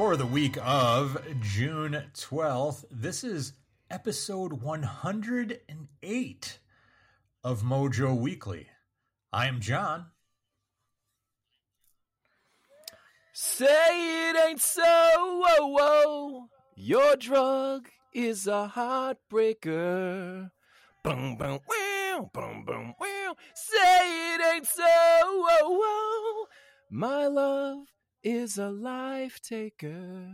for the week of June 12th. This is episode 108 of Mojo Weekly. I am John. Say it ain't so, whoa, whoa. Your drug is a heartbreaker. Boom, boom, wow, boom, boom, wow. Say it ain't so, whoa, whoa. My love is a life taker.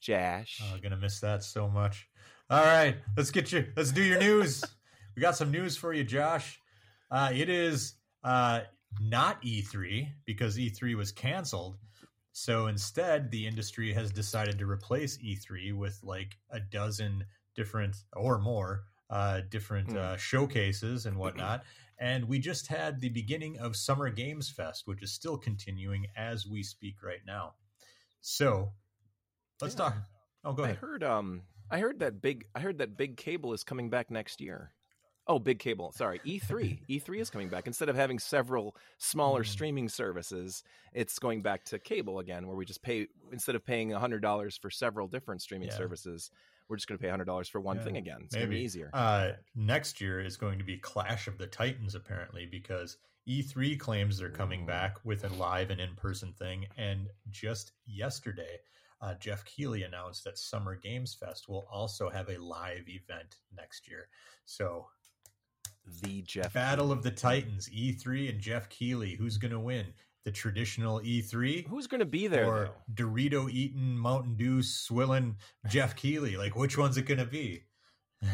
Jash. Oh, gonna miss that so much. All right, let's get you. Let's do your news. we got some news for you, Josh. Uh, it is uh, not E3 because E3 was canceled. So instead, the industry has decided to replace E3 with like a dozen different or more uh, different uh, showcases and whatnot. And we just had the beginning of Summer Games Fest, which is still continuing as we speak right now. So let's Yeah. talk. Oh, go ahead. I heard um I heard that big I heard that big cable is coming back next year. Oh, big cable. Sorry, E E3. E3 is coming back. Instead of having several smaller streaming services, it's going back to cable again where we just pay instead of paying $100 for several different streaming Yeah. services, we're just going to pay $100 for one Yeah, thing again. It's going to be Maybe. easier. Uh, next year is going to be Clash of the Titans, apparently, because E3 claims they're coming back with a live and in person thing. And just yesterday, uh, Jeff Keighley announced that Summer Games Fest will also have a live event next year. So, the Jeff Battle of the Titans, E3 and Jeff Keighley, who's going to win? The traditional E3 Who's going to be there or though? Dorito eating, Mountain Dew swilling Jeff Keighley? Like, which one's it going to be?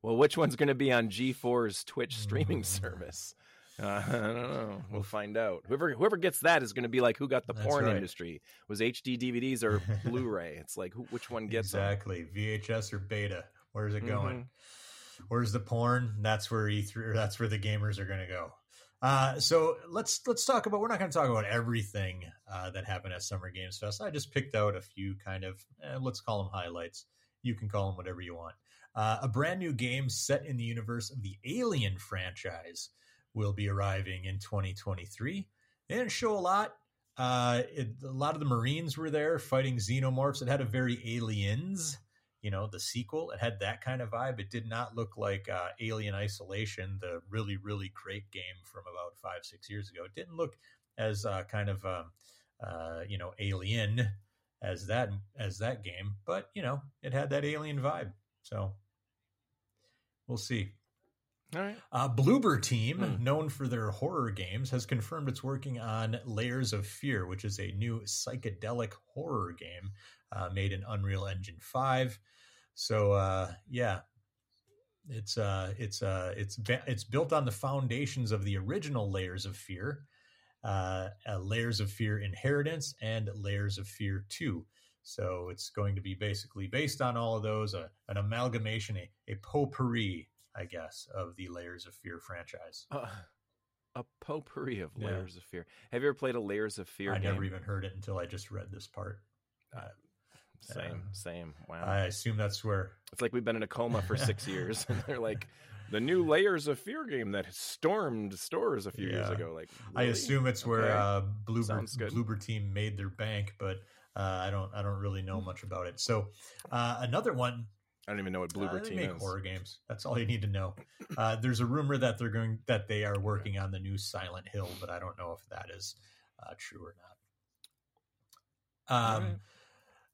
Well, which one's going to be on G4's Twitch Mm-hmm. streaming service? Uh, I don't know. We'll find out. Whoever whoever gets that is going to be like who got the That's porn right. industry was HD DVDs or Blu-ray. It's like who, which one gets them? Exactly. VHS or beta. Where's it going? Mm-hmm. Where's the porn? That's where E3 or that's where the gamers are going to go. Uh, so let's let's talk about. We're not going to talk about everything uh, that happened at Summer Games Fest. I just picked out a few kind of eh, let's call them highlights. You can call them whatever you want. Uh, a brand new game set in the universe of the Alien franchise will be arriving in 2023. They didn't show a lot. Uh, it, a lot of the Marines were there fighting xenomorphs. It had a very Aliens, you know, the sequel. It had that kind of vibe. It did not look like uh, Alien Isolation, the really, really great game from about five, six years ago. It didn't look as uh, kind of, um, uh, you know, alien as that as that game, but you know, it had that alien vibe. So we'll see. All right. Uh, Bloober Team, known for their horror games, has confirmed it's working on Layers of Fear, which is a new psychedelic horror game uh, made in Unreal Engine Five. So, uh, yeah, it's uh, it's uh, it's it's built on the foundations of the original Layers of Fear, uh, uh, Layers of Fear Inheritance, and Layers of Fear Two. So it's going to be basically based on all of those, uh, an amalgamation, a, a potpourri, I guess, of the Layers of Fear franchise. Uh, a potpourri of Yeah. Layers of Fear. Have you ever played a Layers of Fear I game? never even heard it until I just read this part. Same, same. Wow. I assume that's where. it's like we've been in a coma for six years, and they're like the new Layers of Fear game that stormed stores a few years ago. Like, I assume it's where Okay. uh, Bloober Bloober team made their bank, but uh, I don't I don't really know much about it. So uh, another one I don't even know what Uh, Bloober they Team make is. horror games. That's all you need to know. Uh, there's a rumor that they're going that they are working on the new Silent Hill, but I don't know if that is uh, true or not. Um.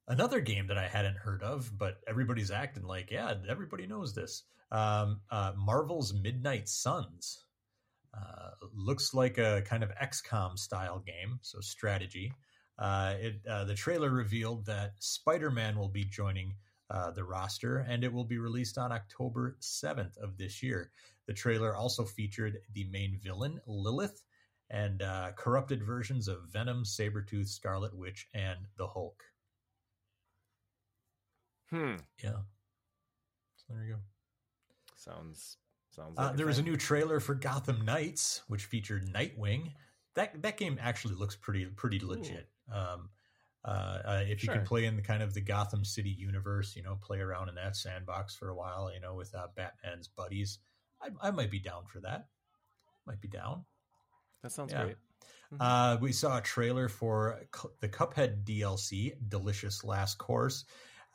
Another game that I hadn't heard of, but everybody's acting like, yeah, everybody knows this. Um, uh, Marvel's Midnight Suns uh, looks like a kind of XCOM style game, so strategy. Uh, it, uh, the trailer revealed that Spider Man will be joining uh, the roster, and it will be released on October 7th of this year. The trailer also featured the main villain, Lilith, and uh, corrupted versions of Venom, Sabretooth, Scarlet Witch, and the Hulk. Hmm. Yeah. So there you go. Sounds sounds. Uh, Like there was a new trailer for Gotham Knights, which featured Nightwing. That that game actually looks pretty pretty legit. Um, uh, uh, if you can play in the kind of the Gotham City universe, you know, play around in that sandbox for a while, you know, with uh, Batman's buddies, I, I might be down for that. Might be down. That sounds Yeah. great. Mhm. Uh, we saw a trailer for the Cuphead DLC, Delicious Last Course,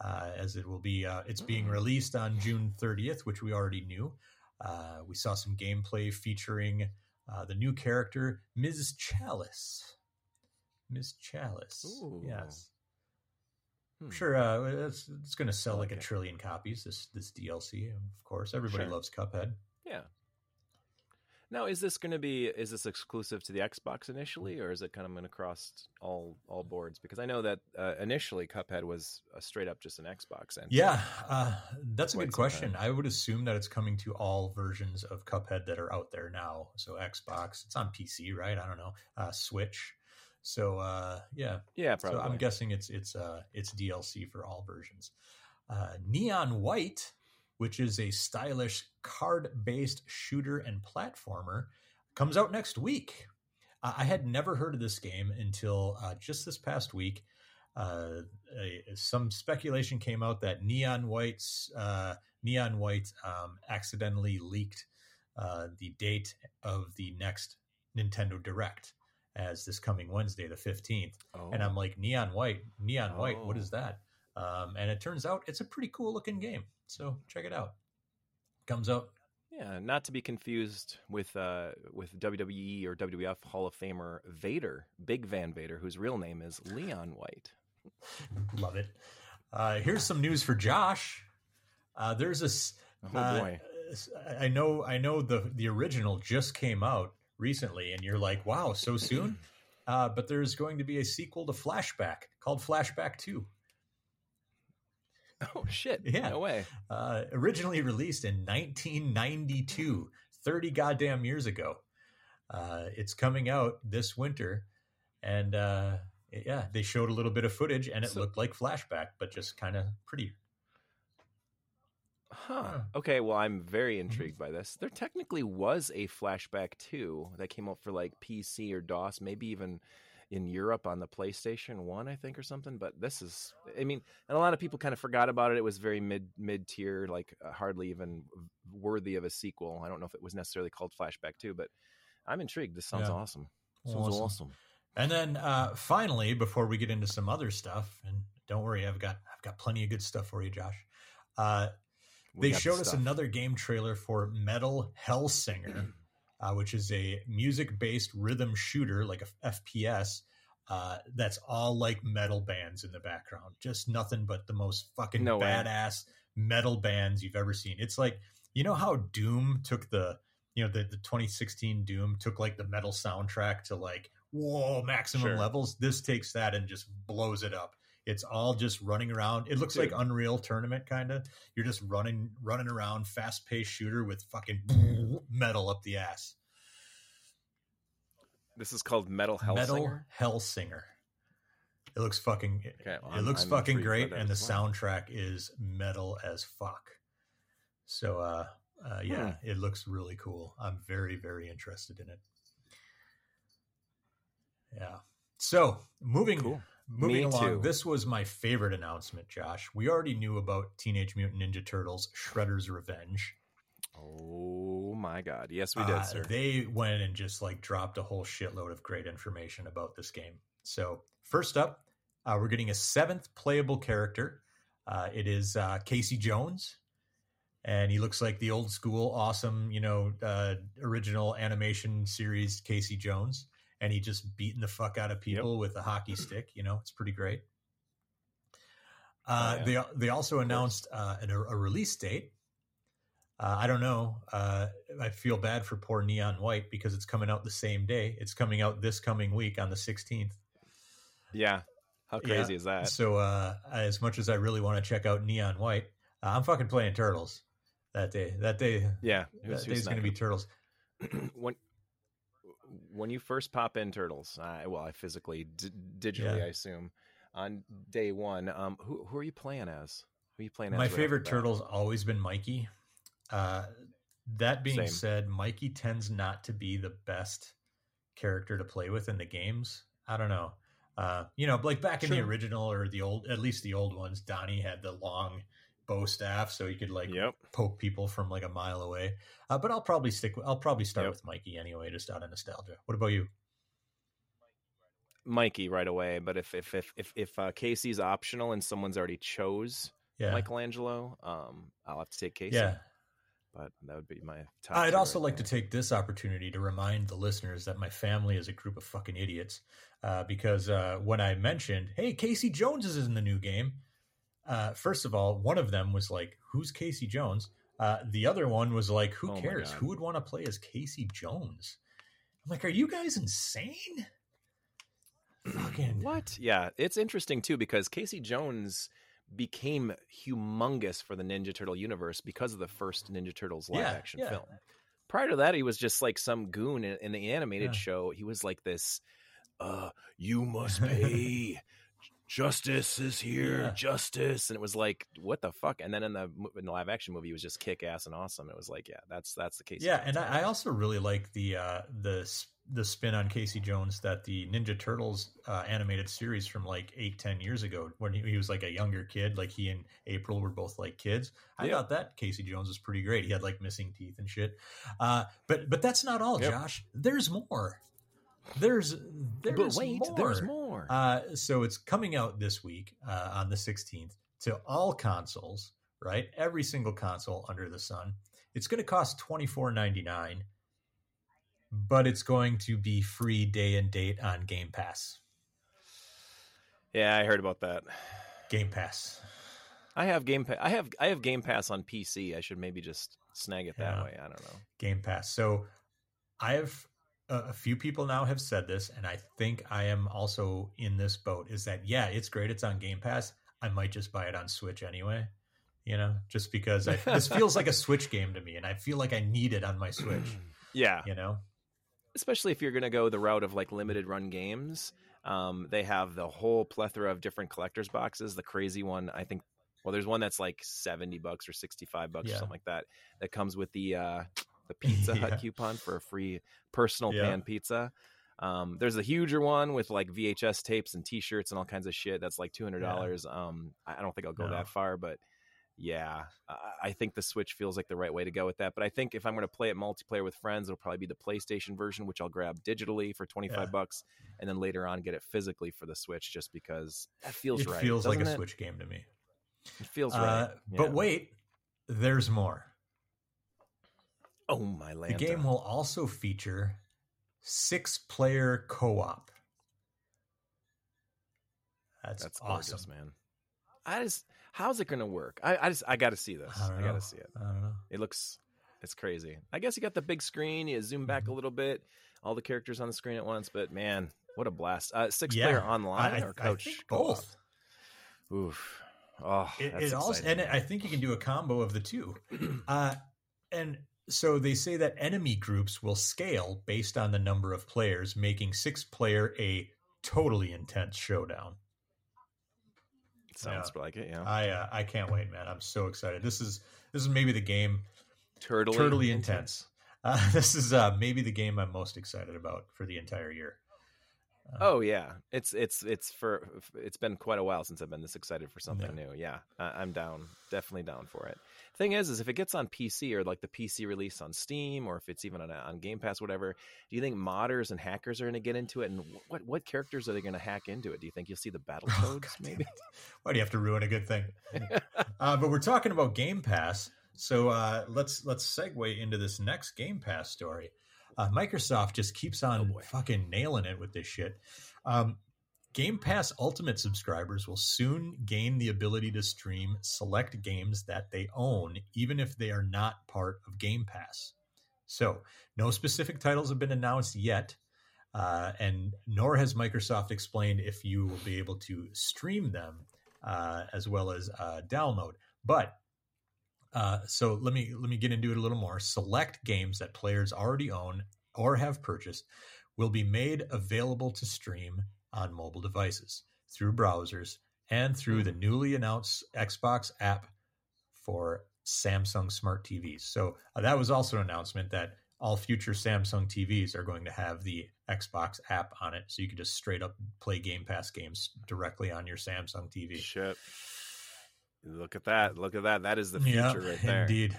uh, as it will be. Uh, it's being Mm. released on June 30th, which we already knew. Uh, we saw some gameplay featuring uh, the new character, Ms. Chalice. Ms. Chalice. Ooh. Yes. Hmm. I'm sure uh, it's, it's going to sell like a trillion copies, this, this DLC, of course. Everybody Sure. loves Cuphead. Yeah. Now, is this going to be is this exclusive to the Xbox initially, or is it kind of going to cross all all boards? Because I know that uh, initially Cuphead was a straight up just an Xbox. entry. Yeah, uh, that's a good question. I would assume that it's coming to all versions of Cuphead that are out there now. So Xbox, it's on PC, right? I don't know, uh, Switch. So uh, yeah, yeah, probably. so I'm guessing it's it's uh, it's DLC for all versions. Uh, Neon White, which is a stylish card-based shooter and platformer, comes out next week. Uh, I had never heard of this game until uh, just this past week. Uh, a, some speculation came out that Neon White's uh, Neon White um, accidentally leaked uh, the date of the next Nintendo Direct as this coming Wednesday, the 15th. oh. And I'm like, Neon White, Neon White, what Oh. that? Um, and it turns out it's a pretty cool looking game. So check it out. Comes out. yeah, not to be confused with uh, with WWE or WWF Hall of Famer Vader, Big Van Vader, whose real name is Leon White. Love it. Uh, here's some news for Josh. Uh, there's this. Oh uh, boy. I know. I know the the original just came out recently, and you're like, wow, so soon. Uh, but there's going to be a sequel to Flashback called Flashback Two. Oh shit! Yeah. No way. uh, originally released in 1992, 30 goddamn years ago. Uh, it's coming out this winter, and uh, yeah, they showed a little bit of footage, and it So- looked like flashback, but just kind of prettier. Huh. Okay, well, I'm Mm-hmm. very intrigued by this. There technically was a Flashback too that came out for like PC or DOS, maybe even in Europe on the PlayStation 1, I think, or something. But this is, I mean, and a lot of people kind of forgot about it. It was very mid mid tier, like uh, hardly even worthy of a sequel. I don't know if it was necessarily called Flashback 2, but I'm intrigued. This sounds Yeah. awesome. Sounds Awesome. awesome. And then uh, finally, before we get into some other stuff, and don't worry, I've got I've got plenty of good stuff for you, Josh. Uh, they got the showed us another game trailer for Metal Hellsinger, uh, which is a music-based rhythm shooter, like a FPS. Uh, that's all like metal bands in the background, just nothing but the most fucking No badass metal bands you've ever seen. It's like you know how Doom took the you know the, the 2016 Doom took like the metal soundtrack to like whoa maximum Sure. levels. This takes that and just blows it up. It's all just running around. It looks like Unreal Tournament kind of. You're just running running around, fast paced shooter with fucking metal up the ass. This is called Metal Hellsinger. Metal Hellsinger. It looks fucking. Okay, well, it looks I'm fucking great, and the well. soundtrack is metal as fuck. So, uh, uh, yeah, Hmm. it looks really cool. I'm very, very interested in it. Yeah. So, moving Cool. Moving Me along, too. this was my favorite announcement, Josh. We already knew about Teenage Mutant Ninja Turtles: Shredder's Revenge. Oh my god. Yes, we did, Uh, sir. They went and just like dropped a whole shitload of great information about this game. So, first up, uh, we're getting a seventh playable character. Uh, it is uh, Casey Jones, and he looks like the old school, awesome, you know, uh, original animation series Casey Jones. And he just beating the fuck out of people with a hockey stick. You know, it's pretty great. Uh, Oh, They they also announced uh, an, a release date. Uh, I don't know. Uh, I feel bad for poor Neon White because it's coming out the same day. It's coming out this coming week on the 16th. yeah. How Yeah. crazy is that? So, uh, as much as I really want to check out Neon White, uh, I'm fucking playing Turtles that day. That day, Yeah. that day's going to be Turtles. when when you first pop in turtles uh, well i physically d- digitally Yeah. i assume on day one um who, who are you playing as who are you playing as My right favorite turtle's always been Mikey. Uh, that being Same. said, Mikey tends not to be the best character to play with in the games. I don't know. Uh, you know, like back in the original or the old, at least the old ones, Donnie had the long bow staff, so he could like yep poke people from like a mile away. Uh, but I'll probably stick. With, I'll probably start Yep. with Mikey anyway, just out of nostalgia. What about you? Mikey right away, but if if if if, if uh, Casey's optional and someone's already chose Yeah. Michelangelo, um, I'll have to take Casey. yeah. but that would be my top. I'd also right like to take this opportunity to remind the listeners that my family is a group of fucking idiots. Uh, because uh, when I mentioned, hey, Casey Jones is in the new game, uh, first of all, one of them was like, who's Casey Jones? Uh, the other one was like, who Oh cares? Who would want to play as Casey Jones? I'm like, are you guys insane? fucking. What? Yeah, it's interesting too because Casey Jones became humongous for the Ninja Turtle universe because of the first Ninja Turtles live Yeah, action yeah. film. Prior to that, he was just like some goon in, in the animated Yeah. show. He was like this, uh, you must pay. Justice is here, Yeah. justice, and it was like, what the fuck? And then in the in the live action movie, he was just kick ass and awesome. It was like, yeah, that's that's the case. Yeah, and I, I also really like the uh, the the spin on Casey Jones that the Ninja Turtles uh, animated series from like eight ten years ago when he, he was like a younger kid, like he and April were both like kids. I Yeah. thought that Casey Jones was pretty great. He had like missing teeth and shit. Uh, but but that's not all, Yep. Josh. There's more. There's there's but wait, more. there's more. Uh, so it's coming out this week uh, on the 16th to all consoles, right? Every single console under the sun. It's going to cost twenty four ninety nine, but it's going to be free day and date on Game Pass. yeah, I heard about that. Game Pass. I have Game Pass. I have I have Game Pass on PC. I should maybe just snag it that Yeah. way. I don't know. Game Pass. So I have a, few people now have said this, and I think I am also in this boat. Is that yeah, it's great. It's on Game Pass. I might just buy it on Switch anyway. You know, just because I, this feels like a Switch game to me, and I feel like I need it on my Switch. Yeah, You know, especially if you're going to go the route of like limited run games. Um, they have the whole plethora of different collectors boxes. The crazy one, I think. Well, there's one that's like seventy bucks or sixty five bucks or something like that. That comes with the uh, the Pizza Yeah. Hut coupon for a free personal Yeah. pan pizza. Um, there's a huger one with like VHS tapes and T-shirts and all kinds of shit. That's like two hundred dollars. Um, I don't think I'll go No. that far, but yeah, I- I think the Switch feels like the right way to go with that. But I think if I'm going to play it multiplayer with friends, it'll probably be the PlayStation version, which I'll grab digitally for 25 Yeah. bucks, and then later on get it physically for the Switch, just because that feels it right. feels like a it? Switch game to me. It feels Uh, right. But wait, there's more. Oh my land. The game will also feature six-player co-op. That's, That's awesome. gorgeous, man. I just, how's it going to work? I, I just, I got to see this. I I, got to see it. I don't know. It looks, it's crazy. I guess you got the big screen. You zoom back Mm-hmm. a little bit, all the characters on the screen at once. But man, what a blast! Uh, six Yeah, player online I, or coach co-op? both. Oof. Oh, It, it also, and man. I think you can do a combo of the two. Uh, and so they say that enemy groups will scale based on the number of players, making six player a totally intense showdown. sounds like it. Yeah, I uh, I can't wait, man. I'm so excited. This is this is maybe the game turtly, totally intense. Uh, this is uh, maybe the game I'm most excited about for the entire year. Oh yeah, it's it's it's for it's been quite a while since I've been this excited for something new. Yeah, I, I'm down, definitely down for it. Thing is, is if it gets on PC or like the PC release on Steam, or if it's even on on Game Pass, whatever, do you think modders and hackers are going to get into it? And what what characters are they going to hack into it? Do you think you'll see the Battletoads? Oh, maybe. Why do you have to ruin a good thing? uh, but we're talking about Game Pass, so uh, let's let's segue into this next Game Pass story. Uh, Microsoft just keeps on Oh, fucking nailing it with this shit. Um, Game Pass Ultimate subscribers will soon gain the ability to stream select games that they own, even if they are not part of Game Pass. So, no specific titles have been announced yet, uh, and nor has Microsoft explained if you will be able to stream them uh, as well as uh, download. But uh, so let me let me get into it a little more. Select games that players already own or have purchased will be made available to stream on mobile devices through browsers and through the newly announced Xbox app for Samsung smart TVs. So uh, that was also an announcement that all future Samsung TVs are going to have the Xbox app on it, so you can just straight up play Game Pass games directly on your Samsung TV. Shit. Look at that! Look at that! That is the future right there. Indeed.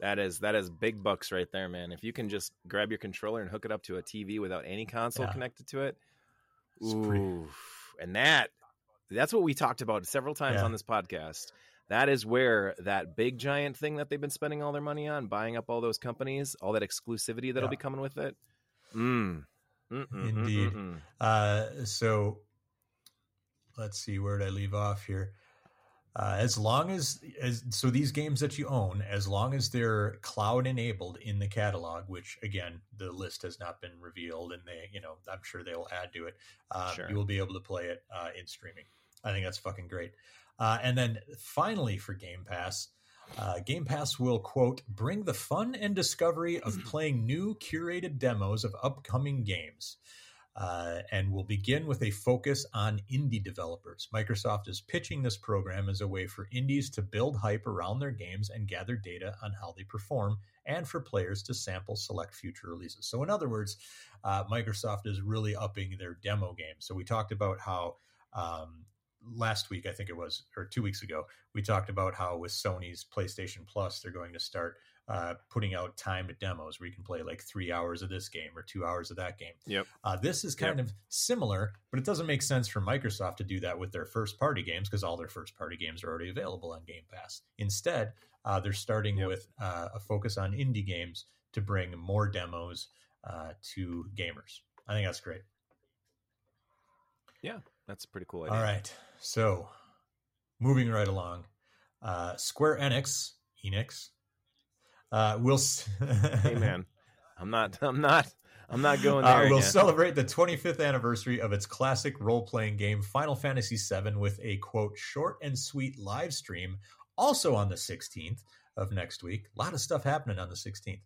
That is that is big bucks right there, man. If you can just grab your controller and hook it up to a TV without any console Yeah. connected to it, Ooh, and that that's what we talked about several times Yeah. on this podcast. That is where that big giant thing that they've been spending all their money on, buying up all those companies, all that exclusivity that'll Yeah. be coming with it. Mm. Mm-mm, Indeed. mm-mm. Uh, so let's see where did I leave off here. Uh, as long as, as so these games that you own, as long as they're cloud enabled in the catalog, which again the list has not been revealed, and they, you know, I'm sure they'll add to it. Uh, Sure. You will be able to play it uh, in streaming. I think that's fucking great. Uh, and then finally for Game Pass, uh, Game Pass will quote bring the fun and discovery of playing new curated demos of upcoming games. Uh, and will begin with a focus on indie developers. Microsoft is pitching this program as a way for indies to build hype around their games and gather data on how they perform, and for players to sample select future releases. So, in other words, uh, Microsoft is really upping their demo game. So, we talked about how um, last week, I think it was, or two weeks ago, we talked about how with Sony's PlayStation Plus, they're going to start uh, putting out timed demos where you can play like three hours of this game or two hours of that game. Yep. Uh, this is kind of similar, but it doesn't make sense for Microsoft to do that with their first party games because all their first party games are already available on Game Pass. Instead, uh, they're starting Yep. with uh, a focus on indie games to bring more demos uh, to gamers. I think that's great. Yeah, that's a pretty cool idea. All right. So, moving right along, uh, Square Enix, Enix, uh, will. s- Hey man, I'm not. I'm not. I'm not going Uh, there. will yet. celebrate the 25th anniversary of its classic role playing game Final Fantasy VII with a quote short and sweet live stream also on the 16th of next week. A lot of stuff happening on the 16th.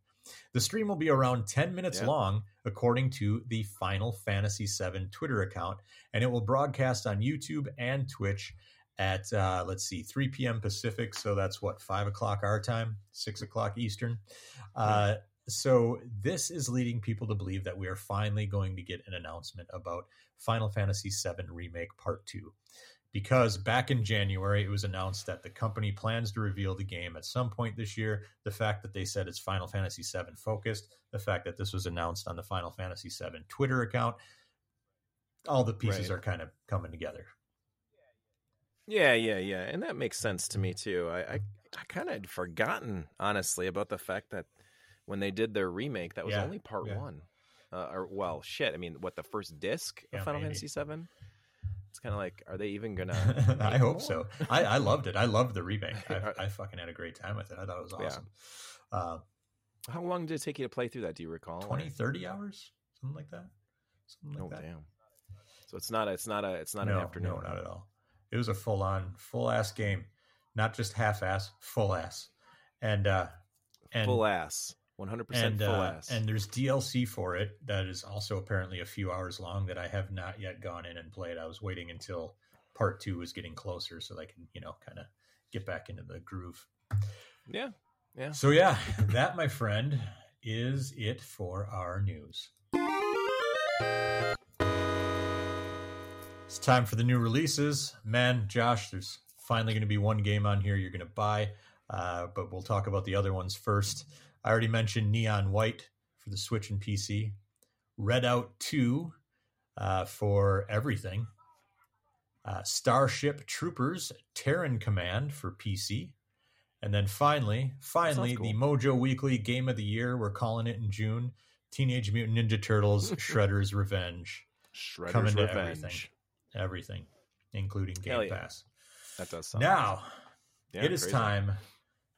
The stream will be around 10 minutes Yeah. long, according to the Final Fantasy VII Twitter account, and it will broadcast on YouTube and Twitch at, uh, let's see, 3 p.m. Pacific. So that's what, 5 o'clock our time, 6 o'clock Eastern. Uh, so this is leading people to believe that we are finally going to get an announcement about Final Fantasy VII Remake Part 2. Because back in January, it was announced that the company plans to reveal the game at some point this year. The fact that they said it's Final Fantasy VII focused, the fact that this was announced on the Final Fantasy VII Twitter account, all the pieces Right. are kind of coming together. Yeah, yeah, yeah, and that makes sense to me too. I I, I kind of had forgotten honestly about the fact that when they did their remake, that was Yeah, only part yeah. one. Uh, or well, shit. I mean, what the first disc Yeah, of Final maybe. Fantasy VII? It's kind of like, are they even gonna? I hope more? so. I, I loved it. I loved the remake. I, I fucking had a great time with it. I thought it was awesome. Uh, How long did it take you to play through that? Do you recall? 20, 30 hours, something like that. Something like Oh that. damn! So it's not a, it's not a, it's not no, an afternoon. no, not at all. It was a full on, full ass game, not just half ass, full ass, and uh, and full ass, one hundred percent and full uh, ass. and there's DLC for it that is also apparently a few hours long that I have not yet gone in and played. I was waiting until part two was getting closer so I can you know kind of get back into the groove. yeah, yeah. So yeah, that my friend is it for our news. It's time for the new releases. Man, Josh, there's finally going to be one game on here you're going to buy, uh, but we'll talk about the other ones first. I already mentioned Neon White for the Switch and PC, Redout 2 uh, for everything, uh, Starship Troopers Terran Command for PC, and then finally, finally, cool. the Mojo Weekly Game of the Year. We're calling it in June. Teenage Mutant Ninja Turtles: Shredder's Revenge. Shredder's coming to Revenge. everything. Everything, including Game yeah. Pass. That does sound Now yeah, it is crazy. time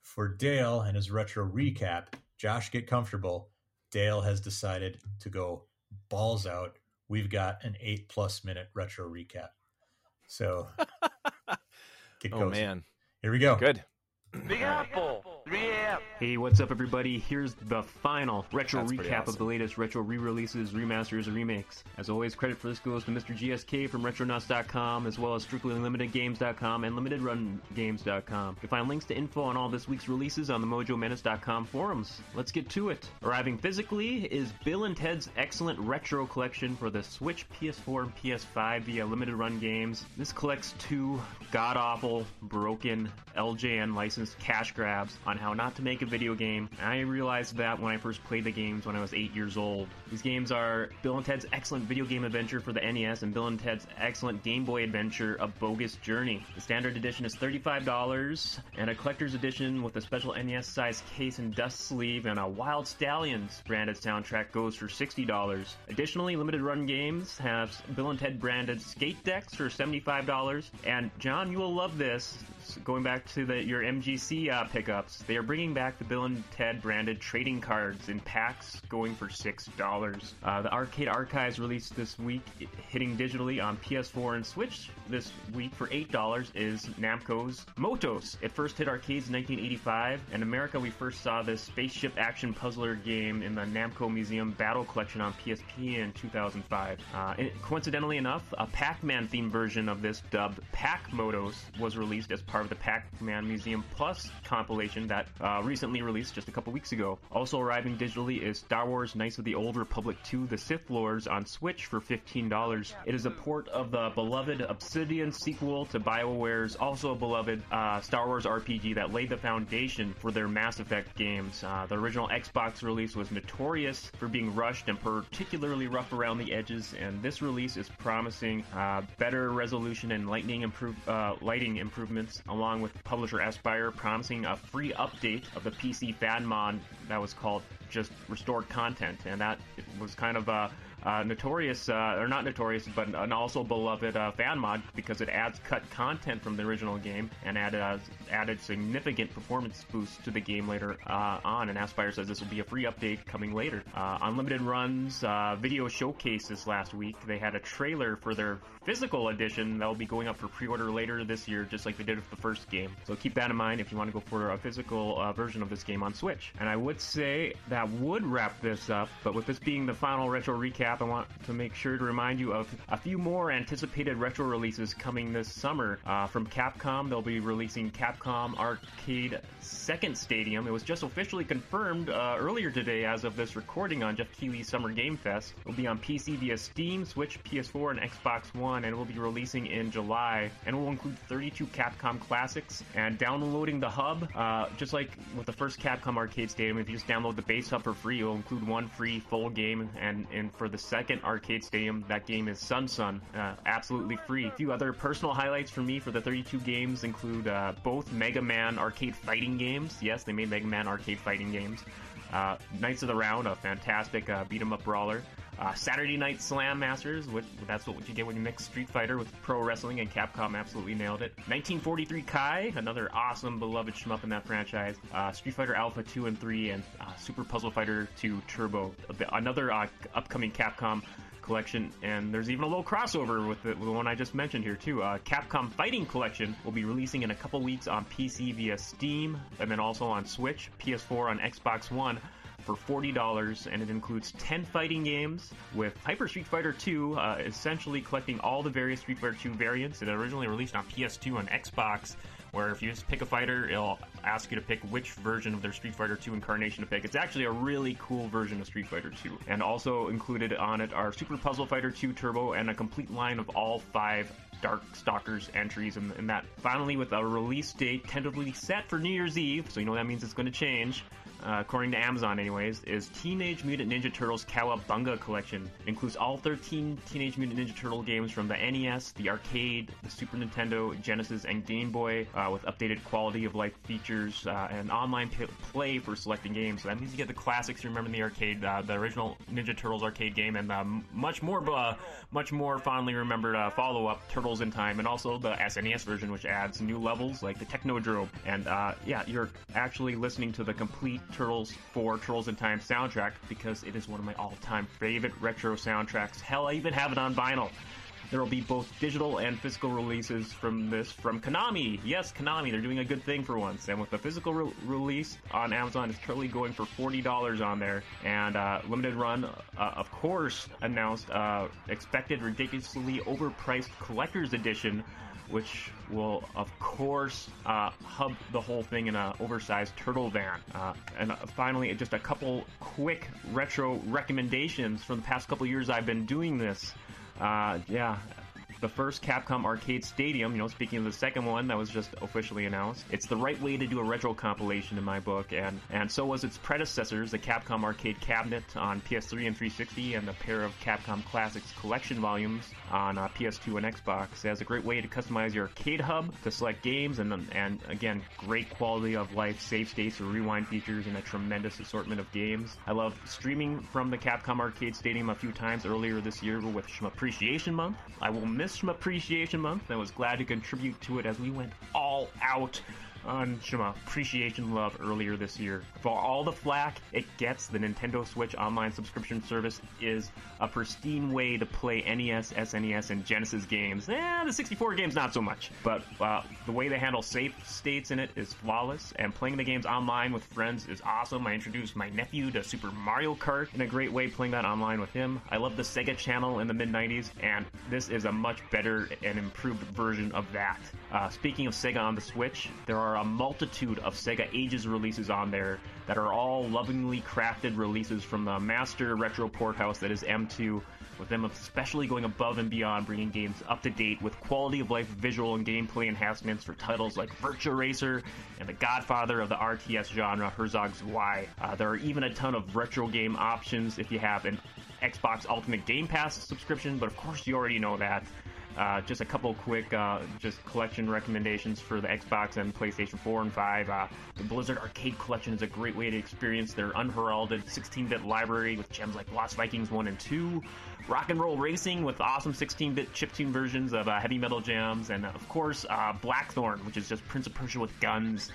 for Dale and his retro recap. Josh, get comfortable. Dale has decided to go balls out. We've got an eight plus minute retro recap. So get Oh cozy. man, Here we go. good. Big Apple, 3AM. Hey, what's up, everybody? Here's the final retro That's recap of the latest retro re-releases, remasters, and remakes. As always, credit for this goes to Mr. GSK from RetroNuts.com, as well as StrictlyLimitedGames.com and LimitedRunGames.com. You can find links to info on all this week's releases on the MojoMenace.com forums. Let's get to it. Arriving physically is Bill and Ted's excellent retro collection for the Switch, PS4, and PS5 via Limited Run Games. This collects two god-awful, broken LJN licensed cash grabs on on how not to make a video game. I realized that when I first played the games when I was 8 years old. These games are Bill and Ted's excellent video game adventure for the NES and Bill and Ted's excellent Game Boy adventure, A Bogus Journey. The standard edition is $35, and a collector's edition with a special NES size case and dust sleeve and a Wyld Stallyns branded soundtrack goes for $60. Additionally, limited run games have Bill and Ted branded skate decks for $75. And John, you will love this. Going back to the, your MGC uh, pickups, they are bringing back the Bill and Ted branded trading cards in packs going for $6. Uh, the Arcade Archives released this week, hitting digitally on PS4 and Switch this week for $8 is Namco's Motos. It first hit arcades in 1985. In America, we first saw this spaceship action puzzler game in the Namco Museum Battle Collection on PSP in 2005. Uh, coincidentally enough, a Pac-Man themed version of this dubbed Pac Motos was released as part of the Pac-Man Museum Plus compilation that uh, recently released just a couple weeks ago. Also arriving digitally is Star Wars Knights of the Old Republic 2 The Sith Lords on Switch for $15. It is a port of the beloved Obsidian sequel to BioWare's also beloved uh, Star Wars RPG that laid the foundation for their Mass Effect games. Uh, the original Xbox release was notorious for being rushed and particularly rough around the edges, and this release is promising uh, better resolution and lightning improve, uh, lighting improvements, along with publisher Aspyr promising a free update of the PC fan mod that was called just restored content, and that was kind of a uh, notorious, uh, or not notorious, but an also beloved uh, fan mod because it adds cut content from the original game and added uh, added significant performance boosts to the game later uh, on. And Aspyr says this will be a free update coming later. Uh, Unlimited Runs video showcases last week. They had a trailer for their physical edition that will be going up for pre-order later this year, just like they did with the first game. So keep that in mind if you want to go for a physical version of this game on Switch. And I would say that would wrap this up, but with this being the final retro recap, I want to make sure to remind you of a few more anticipated retro releases coming this summer. Uh, from Capcom, they'll be releasing Capcom Arcade Second Stadium. It was just officially confirmed uh, earlier today as of this recording on Jeff Keighley's Summer Game Fest. It will be on PC via Steam, Switch, PS4, and Xbox One, and it will be releasing in July. And it will include 32 Capcom classics. And downloading the hub, uh, just like with the first Capcom Arcade Stadium, if you just download the base hub for free, it will include one free full game. And, and for the second arcade stadium, that game is SonSon, uh, absolutely free. A few other personal highlights for me for the 32 games include uh, both Mega Man arcade fighting games. Yes, they made Mega Man arcade fighting games. Uh, Knights of the Round, a fantastic uh, beat 'em up brawler. Uh, Saturday Night Slam Masters, which, that's what you get when you mix Street Fighter with pro wrestling, and Capcom absolutely nailed it. 1943 Kai, another awesome, beloved shmup in that franchise. Uh, Street Fighter Alpha 2 and 3, and uh, Super Puzzle Fighter 2 Turbo, another uh, upcoming Capcom collection, and there's even a little crossover with the, with the one I just mentioned here too. Uh, Capcom Fighting Collection will be releasing in a couple weeks on PC via Steam, and then also on Switch, PS4, on Xbox One for $40, and it includes 10 fighting games with Hyper Street Fighter 2, uh, essentially collecting all the various Street Fighter 2 variants. It originally released on PS2 and Xbox, where if you just pick a fighter, it'll ask you to pick which version of their Street Fighter 2 incarnation to pick. It's actually a really cool version of Street Fighter 2. And also included on it are Super Puzzle Fighter 2 Turbo and a complete line of all five Dark Stalkers entries and, and that. Finally, with a release date tentatively set for New Year's Eve, so you know that means it's going to change uh, according to Amazon, anyways, is Teenage Mutant Ninja Turtles Cowabunga Collection. It includes all 13 Teenage Mutant Ninja Turtle games from the NES, the arcade, the Super Nintendo, Genesis, and Game Boy, uh, with updated quality of life features uh, and online p- play for selecting games. So that means you get the classics you remember in the arcade, uh, the original Ninja Turtles arcade game, and uh, much more, uh, much more fondly remembered follow-up Turtles in Time, and also the SNES version, which adds new levels like the Technodrome. And yeah, you're actually listening to the complete Turtles 4 Turtles in Time soundtrack because it is one of my all-time favorite retro soundtracks. Hell, I even have it on vinyl. There will be both digital and physical releases from this from Konami. Yes, Konami, they're doing a good thing for once. And with the physical re- release on Amazon, it's currently going for $40 on there. And uh, limited run, uh, of course, announced uh, expected ridiculously overpriced collector's edition which will, of course, uh, hub the whole thing in an oversized turtle van. Uh, and finally, just a couple quick retro recommendations from the past couple years I've been doing this. Uh, yeah, the first Capcom Arcade Stadium. You know, speaking of the second one that was just officially announced, it's the right way to do a retro compilation in my book, and and so was its predecessors, the Capcom Arcade Cabinet on PS3 and 360, and the pair of Capcom Classics collection volumes on uh, PS2 and Xbox. It has a great way to customize your arcade hub to select games, and and again, great quality of life, save states rewind features, and a tremendous assortment of games. I love streaming from the Capcom Arcade Stadium a few times earlier this year with Appreciation Month. I will miss Shmup Appreciation Month and was glad to contribute to it as we went all out on Shmup Appreciation Love earlier this year. For all the flack it gets, the Nintendo Switch online subscription service is a pristine way to play NES, SNES, and Genesis games. Eh, the 64 games not so much, but uh, the way they handle save states in it is flawless, and playing the games online with friends is awesome. I introduced my nephew to Super Mario Kart in a great way playing that online with him. I love the Sega Channel in the mid 90s, and this is a much better and improved version of that. Uh, speaking of Sega on the Switch, there are a multitude of Sega Ages releases on there that are all lovingly crafted releases from the master retro port house that is M2, with them especially going above and beyond bringing games up to date with quality of life visual and gameplay enhancements for titles like Virtua Racer and the godfather of the RTS genre, Herzog's Zwei. Uh, there are even a ton of retro game options if you have an Xbox Ultimate Game Pass subscription, but of course you already know that. Uh, just a couple quick uh, just collection recommendations for the Xbox and PlayStation 4 and 5. Uh, the Blizzard Arcade Collection is a great way to experience their unheralded 16-bit library with gems like Lost Vikings 1 and 2, Rock and Roll Racing with awesome 16-bit chiptune versions of uh, Heavy Metal Jams, and of course uh, Blackthorne, which is just Prince of Persia with guns.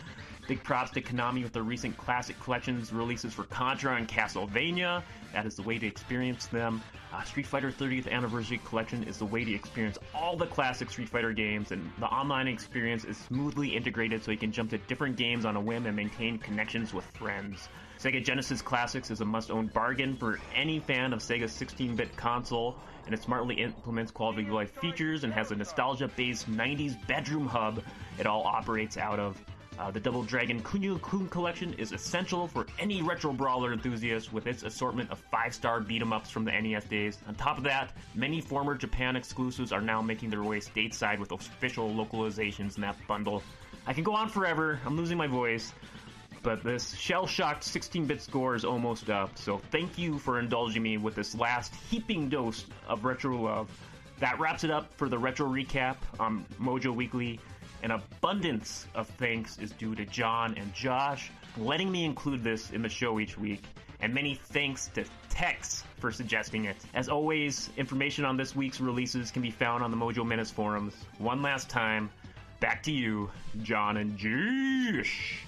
Big props to Konami with their recent classic collections releases for Contra and Castlevania. That is the way to experience them. Uh, Street Fighter 30th Anniversary Collection is the way to experience all the classic Street Fighter games, and the online experience is smoothly integrated so you can jump to different games on a whim and maintain connections with friends. Sega Genesis Classics is a must own bargain for any fan of Sega's 16 bit console, and it smartly implements quality of life features and has a nostalgia based 90s bedroom hub it all operates out of. Uh, the Double Dragon Kunio Kun collection is essential for any retro brawler enthusiast with its assortment of five star beat 'em ups from the NES days. On top of that, many former Japan exclusives are now making their way stateside with official localizations in that bundle. I can go on forever, I'm losing my voice, but this shell shocked 16 bit score is almost up, so thank you for indulging me with this last heaping dose of retro love. That wraps it up for the retro recap on Mojo Weekly. An abundance of thanks is due to John and Josh letting me include this in the show each week. And many thanks to Tex for suggesting it. As always, information on this week's releases can be found on the Mojo Menace forums. One last time, back to you, John and Josh.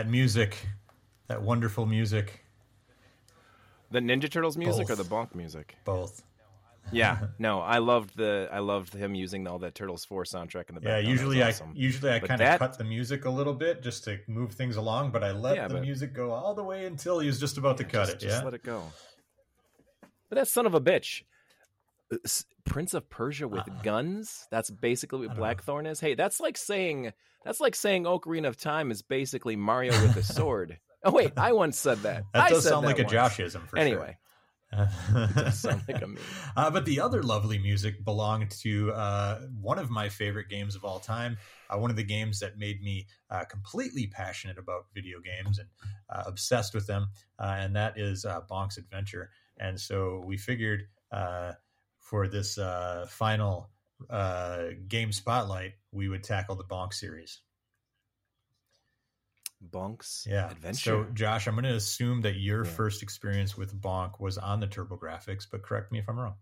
That music, that wonderful music, The Ninja Turtles music or the Bonk music? both. Yeah, no, I loved the I loved him using all that Turtles Four soundtrack in the Yeah, background. That usually was I usually I kind of cut the music a little bit just to move things along, but I let Yeah, the but- music go all the way until he was just about to cut just, it. just Yeah, let it go. But that son of a bitch, Prince of Persia with Uh-uh. guns. That's basically what don't know. Blackthorne is. Hey, that's like saying that's like saying Ocarina of Time is basically Mario with a sword. oh wait, I once said that. that I does said sound that like a. Joshism for Anyway, sure. it does sound like a meme. Uh, but the other lovely music belonged to uh, one of my favorite games of all time. Uh, one of the games that made me uh, completely passionate about video games and uh, obsessed with them, uh, and that is uh, Bonk's Adventure. And so we figured uh, for this uh, final uh, game spotlight, we would tackle the Bonk series. Bonk's Yeah. adventure. So, Josh, I'm going to assume that your Yeah. first experience with Bonk was on the TurboGrafx, but correct me if I'm wrong.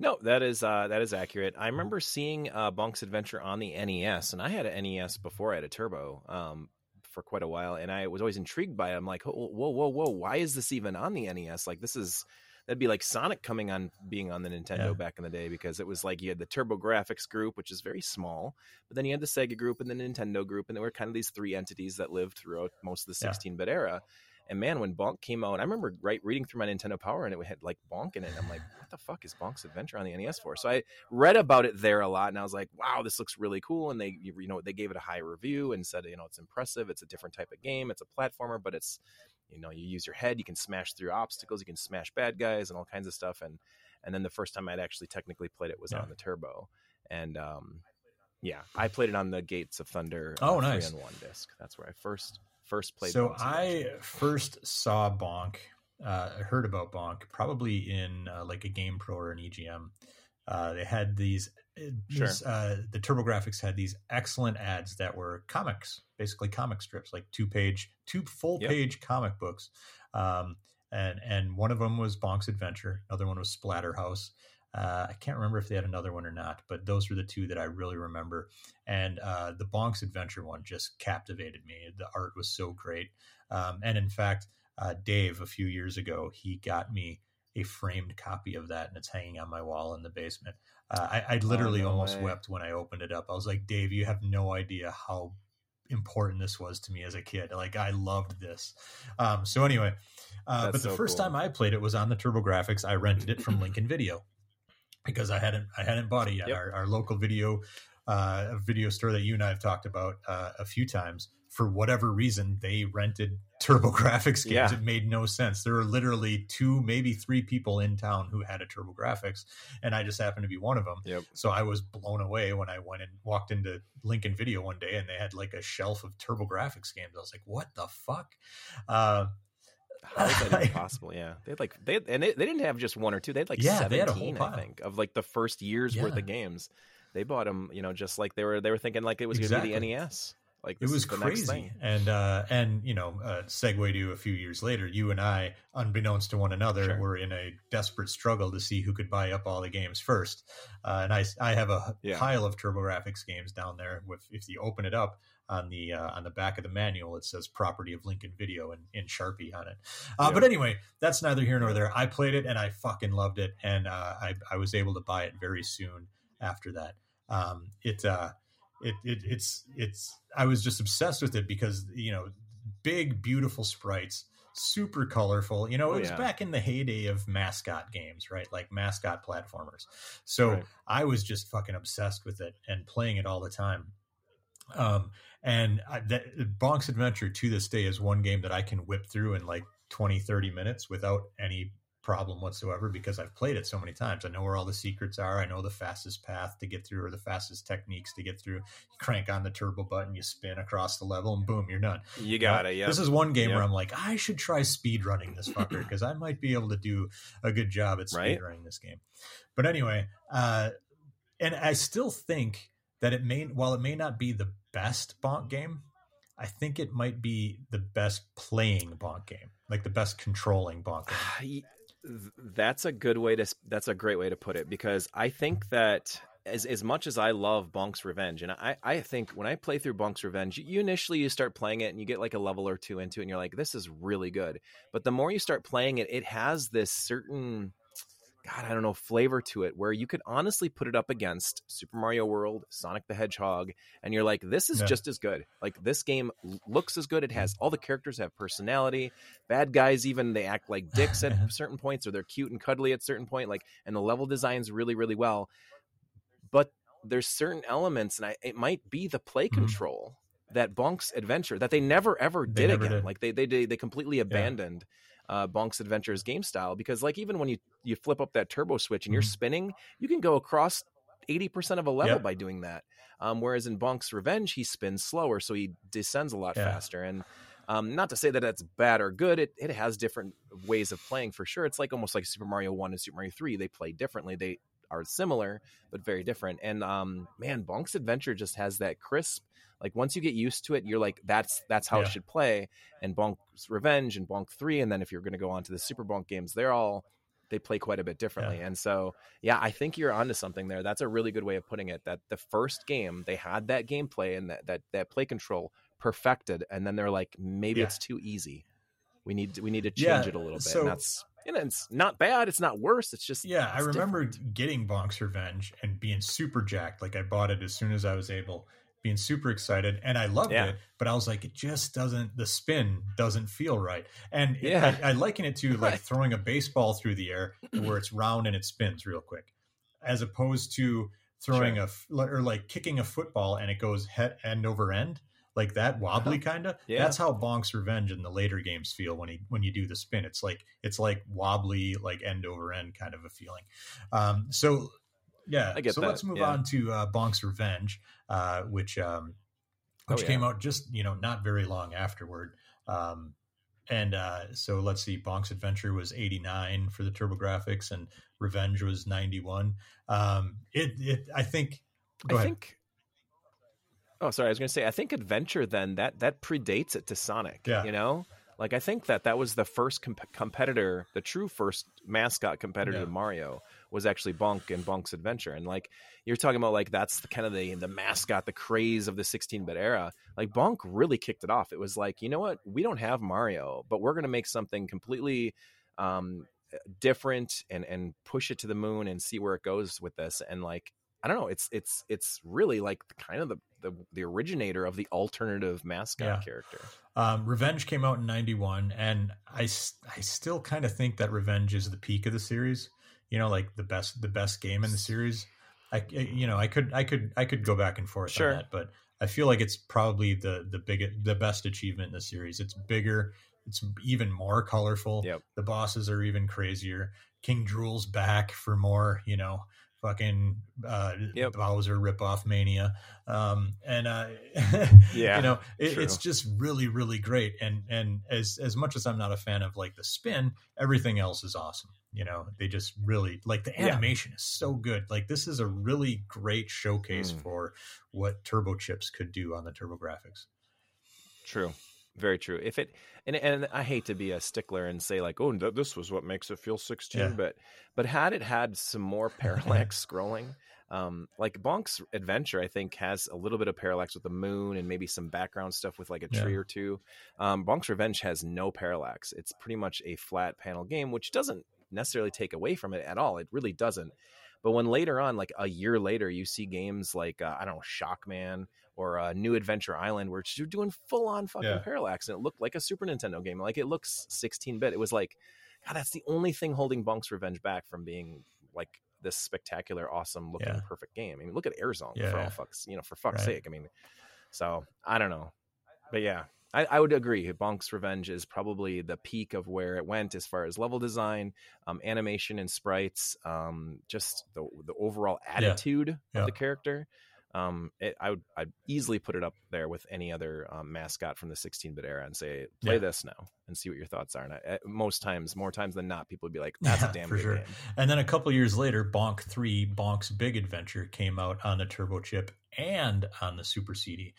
No, that is uh, that is accurate. I remember seeing uh, Bonk's Adventure on the NES, and I had an NES before I had a Turbo um, for quite a while, and I was always intrigued by it. I'm like, whoa, whoa, whoa, whoa! Why is this even on the NES? Like, this is that'd be like Sonic coming on being on the Nintendo Yeah. back in the day because it was like you had the TurboGrafx group, which is very small, but then you had the Sega group and the Nintendo group, and there were kind of these three entities that lived throughout most of the 16-bit era. And man, when Bonk came out, I remember right reading through my Nintendo Power and it had like Bonk in it. I'm like, what the fuck is Bonk's Adventure on the NES for? So I read about it there a lot, and I was like, wow, this looks really cool. And they, you know, they gave it a high review and said, you know, it's impressive. It's a different type of game. It's a platformer, but it's, you know, you use your head. You can smash through obstacles. You can smash bad guys and all kinds of stuff. And and then the first time I'd actually technically played it was Yeah. on the Turbo, and um, yeah, I played it on the Gates of Thunder. Oh, uh, nice. On one disc. That's where I first first played. So I first saw Bonk, uh, heard about Bonk probably in uh, like a Game Pro or an EGM. Uh, they had these, these uh, the TurboGrafx had these excellent ads that were comics, basically comic strips, like two page, two full Yep. page comic books. Um, and and one of them was Bonk's Adventure, another one was Splatterhouse. Uh, I can't remember if they had another one or not, but those were the two that I really remember. And uh, the Bonk's Adventure one just captivated me. The art was so great. Um, and in fact, uh, Dave, a few years ago, he got me a framed copy of that, and it's hanging on my wall in the basement. Uh, I, I literally Oh, no almost way. wept when I opened it up. I was like, Dave, you have no idea how important this was to me as a kid. Like, I loved this. Um, so, anyway, uh, but the so first cool. time I played it was on the TurboGrafx. I rented it from Lincoln Video because I hadn't I hadn't bought it yet. Yep. Our, our local video uh, video store that you and I have talked about uh, a few times. For whatever reason, they rented TurboGrafx games. Yeah. It made no sense. There were literally two, maybe three people in town who had a TurboGrafx, and I just happened to be one of them. Yep. So I was blown away when I went and walked into Lincoln Video one day, and they had like a shelf of TurboGrafx games. I was like, "What the fuck?" Uh, How is that even possible? Yeah, they had like they and they, they didn't have just one or two. They had like Yeah, they had a whole seventeen, I think, of like the first year's worth of games. They bought them, you know, just like they were. They were thinking like it was going to be the NES. Like it was is the next crazy and uh and you know uh segue to a few years later you and i unbeknownst to one another Sure. were in a desperate struggle to see who could buy up all the games first uh, and i i have a Yeah. pile of turbografx games down there with if you open it up on the uh, on the back of the manual it says property of lincoln video in, in sharpie on it uh, Yep. but anyway that's neither here nor there i played it and i fucking loved it and uh, I, I was able to buy it very soon after that um, it uh it, it it's it's I was just obsessed with it because you know big beautiful sprites super colorful you know Oh, it was yeah. back in the heyday of mascot games right like mascot platformers so Right. I was just fucking obsessed with it and playing it all the time um and I, that Bonk's Adventure to this day is one game that I can whip through in like 20 30 minutes without any problem whatsoever because I've played it so many times. I know where all the secrets are. I know the fastest path to get through or the fastest techniques to get through. You crank on the turbo button, you spin across the level, and boom, you're done. You got it. Yeah. This is one game where I'm like, I should try speed running this fucker because I might be able to do a good job at speed Right. running this game. But anyway, uh, and I still think that it may, while it may not be the best Bonk game, I think it might be the best playing Bonk game, like the best controlling Bonk game. Th- that's a good way to that's a great way to put it because i think that as as much as i love bonk's revenge and i i think when i play through bonk's revenge you initially you start playing it and you get like a level or two into it and you're like this is really good. But the more you start playing it it has this certain god i don't know flavor to it where you could honestly put it up against super mario world sonic the hedgehog and you're like this is Yeah. just as good. Like this game looks as good. It has all the characters have personality. Bad guys even they act like dicks at certain points or they're cute and cuddly at certain point like and the level designs really really well. But there's certain elements and I, it might be the play Mhm. control that bonk's adventure that they never ever did never again. did. like they they they, they completely abandoned uh, Bonk's Adventures game style because like even when you you flip up that turbo switch and you're Mhm. spinning, you can go across eighty percent of a level Yep. by doing that. Um, whereas in Bonk's Revenge, he spins slower, so he descends a lot Yeah. faster. And um, not to say that that's bad or good, it it has different ways of playing for sure. It's like almost like Super Mario One and Super Mario Three. They play differently. They are similar but very different. And um, man, Bonk's Adventure just has that crisp. Like once you get used to it, you're like, that's that's how Yeah. it should play. And Bonk's Revenge and Bonk Three, and then if you're going to go on to the Super Bonk games, they're all they play quite a bit differently. And so, yeah, I think you're onto something there. That's a really good way of putting it. That the first game they had that gameplay and that that that play control perfected, and then they're like, maybe Yeah. it's too easy. We need to, we need to change Yeah, it a little bit. so- and that's and it's not bad. It's not worse. It's just Yeah, I remember different. getting Bonk's Revenge and being super jacked. Like I bought it as soon as I was able, being super excited, and I loved Yeah. it. But I was like, it just doesn't. The spin doesn't feel right, and it- Yeah. I, I liken it to like throwing a baseball through the air where it's round and it spins real quick, as opposed to throwing Sure. a or like kicking a football and it goes head end over end. Like that wobbly kind of. Uh-huh. Yeah. That's how Bonk's Revenge in the later games feel when he when you do the spin. It's like it's like wobbly, like end over end kind of a feeling. Um, so yeah, I get so that, let's move yeah. on to uh, Bonk's Revenge, uh, which um, Oh, which yeah. came out just you know not very long afterward. Um, and uh, so let's see, Bonk's Adventure was eighty nine for the TurboGrafx, and Revenge was ninety one. Um, it, it, I think. I ahead. think. Oh, sorry. I was going to say. I think Adventure then that that predates it to Sonic. Yeah. You know, like I think that that was the first comp- competitor, the true first mascot competitor Yeah. to Mario was actually Bonk and Bonk's Adventure. And like you're talking about, like that's the kind of the the mascot, the craze of the 16-bit era. Like Bonk really kicked it off. It was like, you know what? We don't have Mario, but we're going to make something completely. Um, different and and push it to the moon and see where it goes with this and like I don't know. It's it's it's really like kind of the the, the originator of the alternative mascot Yeah. character. Um, Revenge came out in '91, and I I still kind of think that Revenge is the peak of the series. You know, like the best the best game in the series. I you know I could I could I could go back and forth Sure. on that, but I feel like it's probably the the biggest the best achievement in the series. It's bigger. It's even more colorful. Yep. The bosses are even crazier. King Drool's back for more. You know. Fucking uh, Yep. Bowser ripoff mania, um, and uh, Yeah, you know it, it's just really really great and and as as much as i'm not a fan of like the spin everything else is awesome you know they just really like the Yeah. animation is so good like this is a really great showcase Mm. for what turbo chips could do on the TurboGrafx True. Very true. If it and and I hate to be a stickler and say like, oh, this was what makes it feel 16, Yeah. but but had it had some more parallax scrolling, um, like Bonk's Adventure, I think has a little bit of parallax with the moon and maybe some background stuff with like a Yeah. tree or two. Um, Bonk's Revenge has no parallax. It's pretty much a flat panel game, which doesn't necessarily take away from it at all. It really doesn't. But when later on, like a year later, you see games like uh, I don't know, Shockman or uh, New Adventure Island, where you're doing full on fucking Yeah. parallax, and it looked like a Super Nintendo game. Like it looks 16 bit. It was like, God, that's the only thing holding Bonk's Revenge back from being like this spectacular, awesome looking, Yeah. perfect game. I mean, look at Air Zonk Yeah, for all fucks, you know, for fuck's Right. sake. I mean, so I don't know, but yeah. I, I would agree. Bonk's Revenge is probably the peak of where it went as far as level design, um, animation and sprites, um, just the the overall attitude Yeah. of the character. Um, it, I would I'd easily put it up there with any other um, mascot from the 16-bit era and say, play Yeah. this now and see what your thoughts are. And I, most times, more times than not, people would be like, "That's Yeah, a damn for sure. game." and then a couple years later bonk 3 bonk's big adventure came out on the turbo chip and on the super cd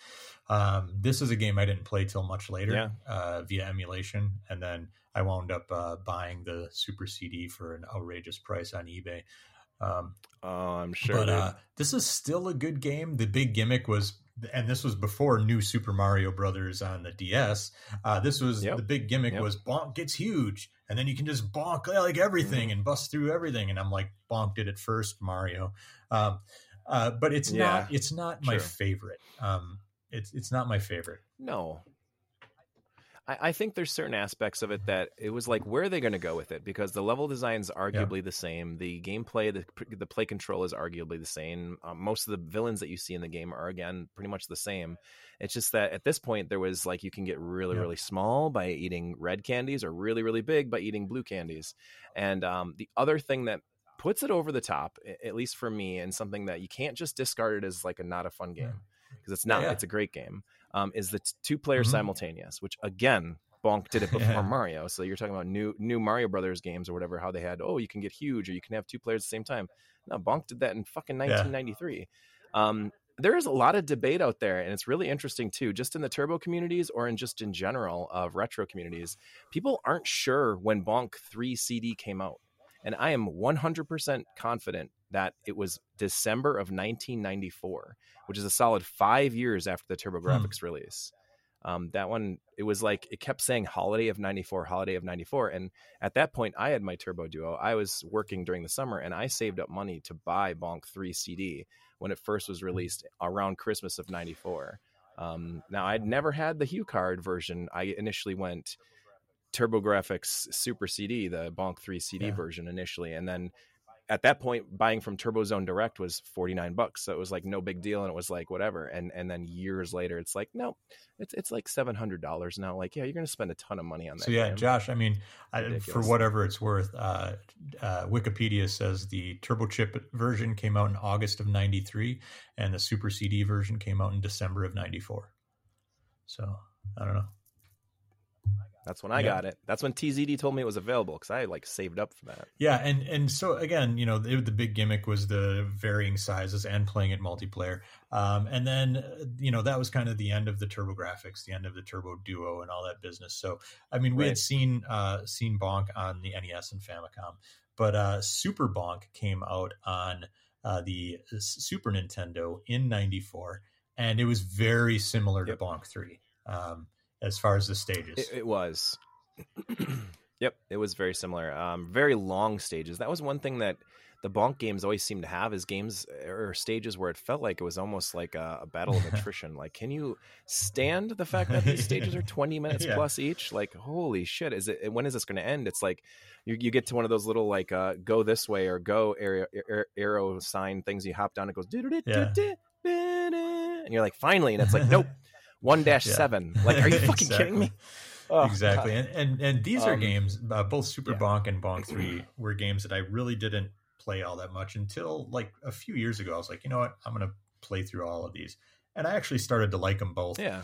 um, this is a game i didn't play till much later Yeah. uh, via emulation and then i wound up uh, buying the super cd for an outrageous price on ebay um, Oh, I'm sure. but uh, this is still a good game. The big gimmick was, and this was before New Super Mario Brothers on the DS. Uh, this was Yep. the big gimmick Yep. was Bonk gets huge, and then you can just bonk like everything Mm-hmm. and bust through everything. And I'm like, Bonk did it first, Mario. Um, uh, but it's Yeah, not. It's not my favorite. Um, it's it's not my favorite. No. I, I think there's certain aspects of it that it was like, where are they going to go with it? Because the level design's arguably the same. The gameplay, the the play control is arguably the same. Um, most of the villains that you see in the game are again pretty much the same. It's just that at this point there was like you can get really Yeah. really small by eating red candies, or really really big by eating blue candies. And um, the other thing that puts it over the top, at least for me, and something that you can't just discard it as like a not a fun game because it's not. Yeah. It's a great game. Um, is the t- two player Mhm. simultaneous, which again, Bonk did it before Yeah. Mario. So you're talking about new new Mario Brothers games or whatever, how they had oh you can get huge or you can have two players at the same time. No, Bonk did that in fucking 1993. Um, there is a lot of debate out there, and it's really interesting too, just in the turbo communities or in just in general of retro communities. People aren't sure when Bonk 3 CD came out. And I am 100% confident that it was December of 1994, which is a solid five years after the TurboGrafx release. Um, that one, it was like it kept saying holiday of 94, holiday of 94. And at that point, I had my Turbo Duo. I was working during the summer and I saved up money to buy Bonk 3 CD when it first was released around Christmas of 94. Um, now, I'd never had the HuCard version. I initially went TurboGrafx Super CD, the Bonk 3 CD Yeah. version initially. And then at that point, buying from TurboZone Direct was 49 bucks. So it was like no big deal. And it was like, whatever. And, and then years later, it's like, no, it's, it's like $700 now. Like, yeah, you're going to spend a ton of money on that. So yeah, game. Josh. I mean, I, for whatever it's worth, uh, uh, Wikipedia says the Turbo Chip version came out in August of '93, and the Super CD version came out in December of '94. So I don't know. That's when I Yeah. got it. That's when TZD told me it was available because I like saved up for that. Yeah, and and so again, you know, the, the big gimmick was the varying sizes and playing it multiplayer. Um, and then uh, you know that was kind of the end of the TurboGrafx, the end of the Turbo Duo, and all that business. So I mean, we had seen uh, seen Bonk on the NES and Famicom, but uh, Super Bonk came out on uh, the Super Nintendo in '94, and it was very similar Yep. to Bonk Three um, as far as the stages. It, it was. yep, it was very similar. Um, very long stages. That was one thing that the bonk games always seem to have is games or stages where it felt like it was almost like a, a battle of attrition. like, can you stand the fact that these stages are twenty minutes Yeah. plus each? Like, holy shit! Is it? When is this going to end? It's like you, you get to one of those little like uh, go this way or go arrow, arrow, arrow sign things. You hop down. It goes Yeah. and you're like finally, and it's like nope. One dash seven. Like, are you fucking kidding me? Oh, exactly God. and, and and these are Um, games uh, both super yeah. bonk and bonk 3 were games that i really didn't play all that much until like a few years ago i was like you know what i'm gonna play through all of these and i actually started to like them both Yeah.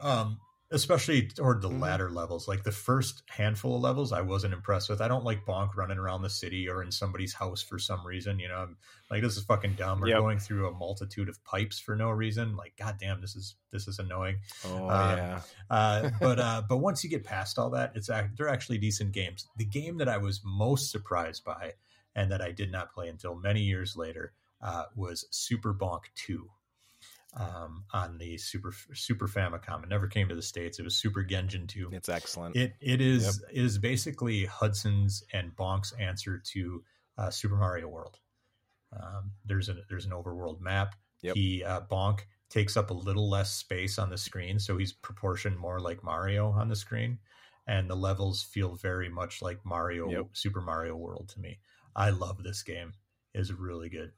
um especially toward the Mhm. latter levels like the first handful of levels i wasn't impressed with i don't like bonk running around the city or in somebody's house for some reason you know i'm like this is fucking dumb or Yep. going through a multitude of pipes for no reason like god damn this is this is annoying Oh Um, yeah. uh, but uh, but once you get past all that, it's act- they're actually decent games. The game that I was most surprised by, and that I did not play until many years later, uh, was Super Bonk Two um, on the Super Super Famicom. It never came to the states. It was Super Genjin Two. It's excellent. It it is it is basically Hudson's and Bonk's answer to uh, Super Mario World. Um, there's an there's an overworld map. Yep. He uh, Bonk takes up a little less space on the screen, so he's proportioned more like Mario on the screen, and the levels feel very much like Mario Yep. Super Mario World to me. I love this game. It's really good.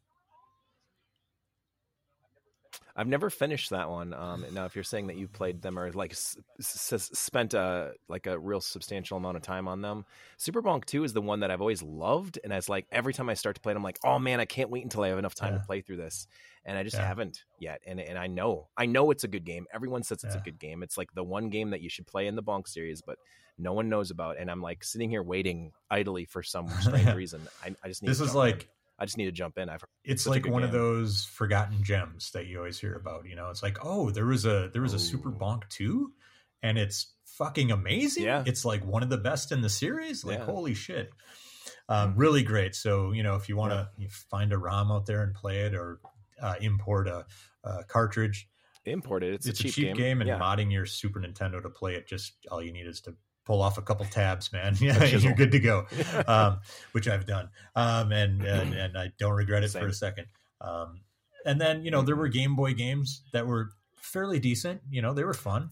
I've never finished that one. Um, now, if you're saying that you played them or like s- s- spent a like a real substantial amount of time on them, Super Bonk Two is the one that I've always loved, and it's like every time I start to play it, I'm like, oh man, I can't wait until I have enough time Yeah. to play through this, and I just Yeah. haven't yet. And and I know, I know it's a good game. Everyone says it's Yeah. a good game. It's like the one game that you should play in the Bonk series, but no one knows about. And I'm like sitting here waiting idly for some strange reason. I, I just need. This is like. I just need to jump in. I've it's like one of those forgotten gems that you always hear about. You know, it's like, oh, there was a there was a Super Bonk two, and it's fucking amazing. Yeah. it's like one of the best in the series. Like, Yeah. holy shit, um, really great. So you know, if you want to find a ROM out there and play it, or uh, import a, a cartridge, imported. It's, it's, a cheap, game, and yeah. modding your Super Nintendo to play it. Just all you need is to pull off a couple tabs, man. Yeah, you're good to go. Um, which I've done, um, and, and and I don't regret it for a second. Um, and then you know there were Game Boy games that were fairly decent. You know they were fun.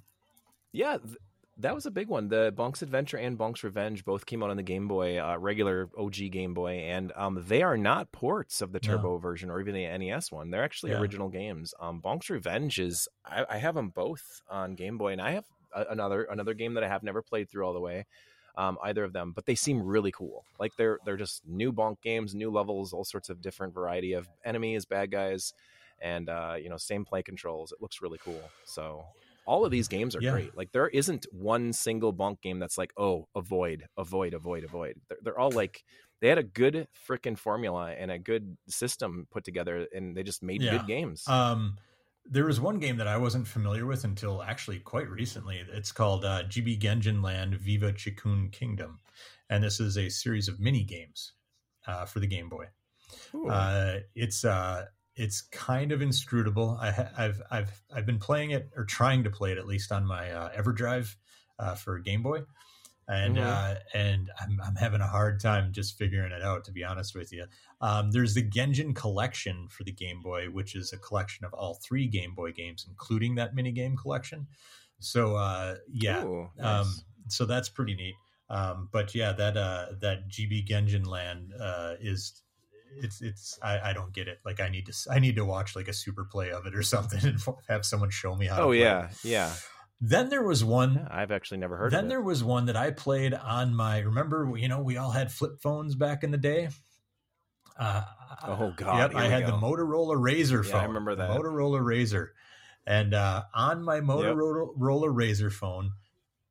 Yeah, th- that was a big one. The Bonk's Adventure and Bonk's Revenge both came out on the Game Boy, uh, regular OG Game Boy, and um, they are not ports of the No. Turbo version or even the NES one. They're actually Yeah. original games. Um, Bonk's Revenge is I, I have them both on Game Boy, and I have another another game that I have never played through all the way. Um, either of them, but they seem really cool. Like they're they're just new Bonk games, new levels, all sorts of different variety of enemies, bad guys, and uh, you know same play controls. It looks really cool. So all of these games are Yeah. great. Like there isn't one single bonk game that's like, oh, avoid, avoid, avoid, avoid. They're, they're all like they had a good freaking formula and a good system put together, and they just made Yeah. good games. Um, there was one game that I wasn't familiar with until actually quite recently. It's called uh, GB Genjin Land Viva Chikun Kingdom, and this is a series of mini games uh, for the Game Boy. Uh, it's uh, it's kind of inscrutable. I ha- I've I've I've been playing it or trying to play it at least on my uh, EverDrive uh, for Game Boy, and Mhm. uh, and I'm I'm having a hard time just figuring it out. To be honest with you, um, there's the Genjin collection for the Game Boy, which is a collection of all three Game Boy games, including that mini game collection. So uh, yeah, Ooh, um, so that's pretty neat. Um, but yeah, that uh, that GB Genjin land uh, is it's it's I, I don't get it. Like I need to I need to watch like a super play of it or something and have someone show me how. to oh yeah, yeah. Then there was one. Yeah, I've actually never heard then there was one that I played on my. Remember, you know, we all had flip phones back in the day. Uh, Oh, God, Yep, I had the. Motorola RAZR Yeah, phone. I remember that. Motorola RAZR, and uh, on my Motorola Roller Razor phone,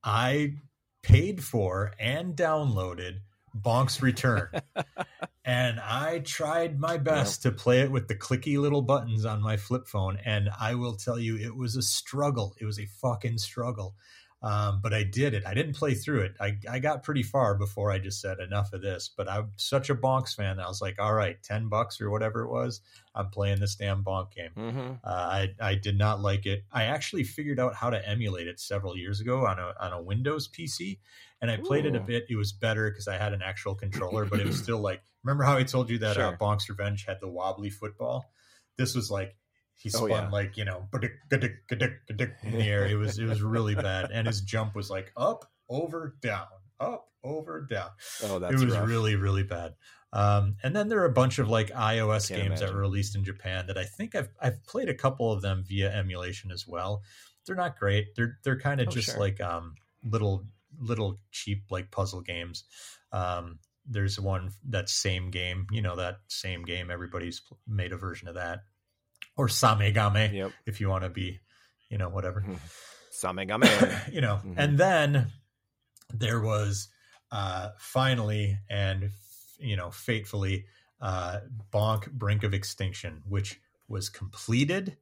I paid for and downloaded Bonk's Return. and I tried my best to play it with the clicky little buttons on my flip phone. And I will tell you, it was a struggle. It was a fucking struggle. Um, but I did it. I didn't play through it. I, I got pretty far before I just said enough of this. But I'm such a Bonks fan. that I was like, all right, 10 bucks or whatever it was. I'm playing this damn Bonk game. hmm Uh, I I did not like it. I actually figured out how to emulate it several years ago on a on a Windows PC, and I played it a bit. It was better because I had an actual controller, but it was still like. Remember how I told you that uh, Sure. Bonk's Revenge had the wobbly football? This was like he Oh, spun yeah. like you know in the air. It was it was really bad, and his jump was like up over down up over down Oh, that's it was rough. really really bad um, and then there are a bunch of like ios games that were released in japan that i think i've i've played a couple of them via emulation as well they're not great they're they're kind of Oh, just sure. like um little little cheap like puzzle games um there's one that same game you know that same game everybody's made a version of that or samegame Yep. if you want to be you know whatever Samegame. you know Mhm. and then there was uh finally and you know fatefully uh bonk brink of extinction which was completed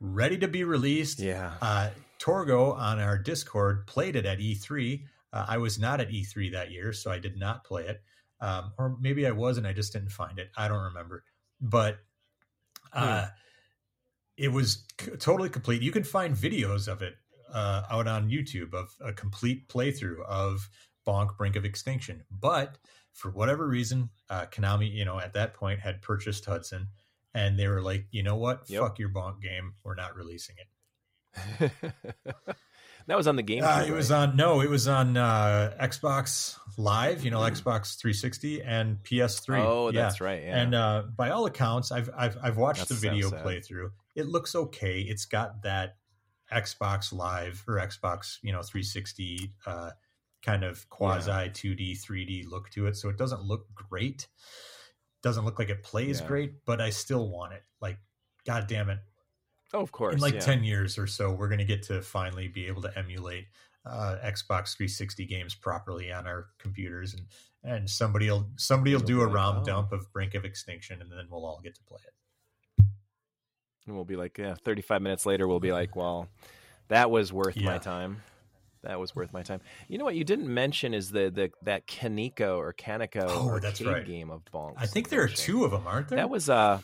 ready to be released yeah. uh torgo on our discord played it at e3 uh, i was not at e3 that year so i did not play it um or maybe i was and i just didn't find it i don't remember but uh it was c- totally complete. You can find videos of it uh, out on YouTube of a complete playthrough of Bonk Brink of Extinction. But for whatever reason, uh, Konami, you know, at that point had purchased Hudson, and they were like, you know what, Yep. fuck your Bonk game, we're not releasing it. that was on the game. Uh, it was on no, it was on uh, Xbox Live, you know, Mm-hmm. Xbox 360 and PS3. Oh, Yeah. that's right. Yeah. And uh, by all accounts, I've I've, I've watched That the video playthrough. It looks okay. It's got that Xbox Live or Xbox, you know, 360 uh, kind of quasi 2D, 3D look to it. So it doesn't look great. Doesn't look like it plays great, but I still want it. Like, god damn it! Oh, of course. In like yeah. 10 years or so, we're going to get to finally be able to emulate uh, Xbox 360 games properly on our computers, and and somebody'll somebody'll It'll do a like, ROM oh. dump of Brink of Extinction, and then we'll all get to play it. And we'll be like, yeah, 35 minutes later, we'll be like, well, that was worth my time. That was worth my time. You know what you didn't mention is the the that Kaneko or Kaneko Oh, arcade that's right. game of Bonks. I think there are two of them, aren't there? That was uh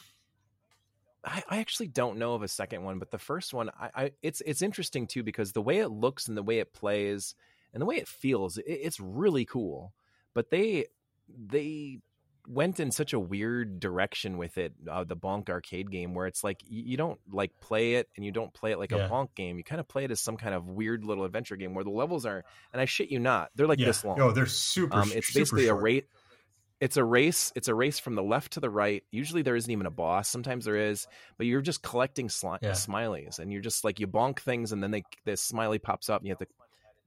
I, I actually don't know of a second one, but the first one, I, I it's it's interesting too because the way it looks and the way it plays and the way it feels, it, it's really cool. But they they went in such a weird direction with it, uh, the Bonk arcade game, where it's like you, you don't like play it and you don't play it like Yeah. a Bonk game. You kind of play it as some kind of weird little adventure game where the levels are, and I shit you not, they're like yeah. this long. Oh, they're super. Um, it's super basically a short. It's a race. It's a race from the left to the right. Usually there isn't even a boss. Sometimes there is, but you're just collecting sli- Yeah. smileys, and you're just like you bonk things, and then they this smiley pops up, and you have to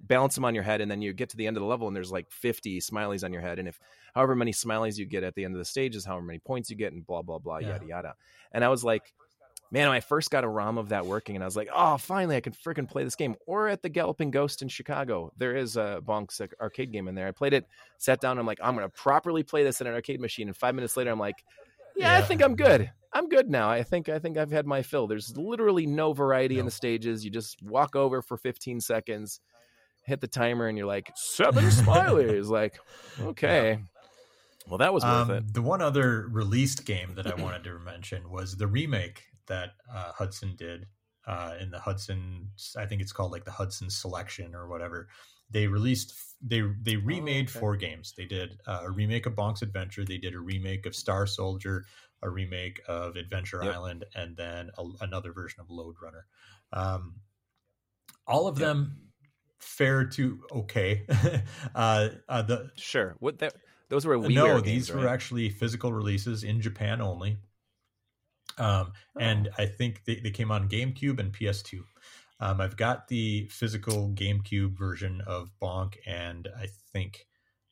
balance them on your head, and then you get to the end of the level, and there's like 50 smileys on your head, and if however many smileys you get at the end of the stage is however many points you get, and blah blah blah, Yeah. yada yada. And I was like, man, when I first got a ROM of that working, and I was like, oh, finally, I can freaking play this game. Or at the Galloping Ghost in Chicago, there is a Bonk's arcade game in there. I played it, sat down, I'm like, I'm going to properly play this in an arcade machine. And five minutes later, I'm like, yeah, I think I'm good. I'm good now. I think I think I've had my fill. There's literally no variety in the stages. You just walk over for 15 seconds, hit the timer, and you're like seven smileys. like, okay. Well, that was worth Um, it. The one other released game that I wanted to mention was the remake that uh, Hudson did uh, in the Hudson. I think it's called like the Hudson Selection or whatever. They released. They they remade okay. four games. They did uh, a remake of Bonk's Adventure. They did a remake of Star Soldier, a remake of Adventure Yep. Island, and then a, another version of Lode Runner. Um, all of Yep. them fair to okay. uh, uh, the Sure. What that? Those were WiiWare no, games, these were actually physical releases in Japan only. Um, and Oh. I think they, they came on GameCube and PS2. Um, I've got the physical GameCube version of Bonk and I think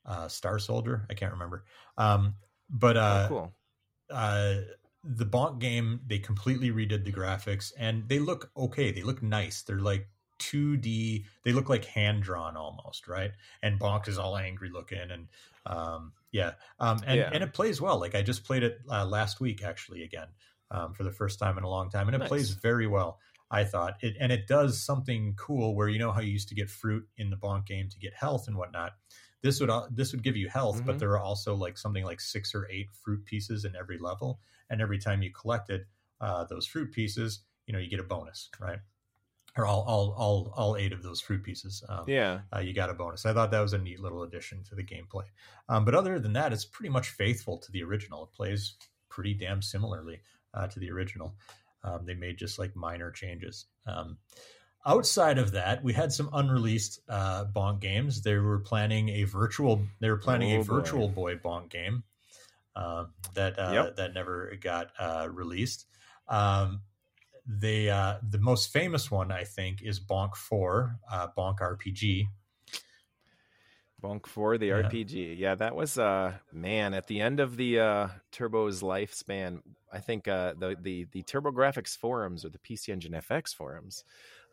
uh, Star Soldier. I can't remember. Um, but uh, oh, cool. uh, the Bonk game, they completely redid the graphics and they look okay. They look nice. They're like 2D. They look like hand drawn almost, right? And Bonk is all angry looking and um, yeah, um, and Yeah. and it plays well. Like I just played it uh, last week actually again um, for the first time in a long time, and it Nice. plays very well. I thought it, and it does something cool where you know how you used to get fruit in the Bonk game to get health and whatnot. This would this would give you health, but Mhm. there are also like something like six or eight fruit pieces in every level, and every time you collected uh, those fruit pieces, you know you get a bonus, right? Or all all all all eight of those fruit pieces. Um, Yeah. uh, you got a bonus. I thought that was a neat little addition to the gameplay. Um, but other than that, it's pretty much faithful to the original. It plays pretty damn similarly uh, to the original. Um, they made just like minor changes. Um, outside of that, we had some unreleased uh, Bonk games. They were planning a virtual. They were planning Oh, a virtual boy Bonk game um, that uh, Yep. that never got uh, released. Um, they uh, the most famous one I think is Bonk Four, uh, Bonk RPG. Bonk 4, the Yeah. RPG. Yeah, that was uh man, at the end of the uh Turbo's lifespan, I think uh the the the TurboGrafx forums or the PC Engine FX forums,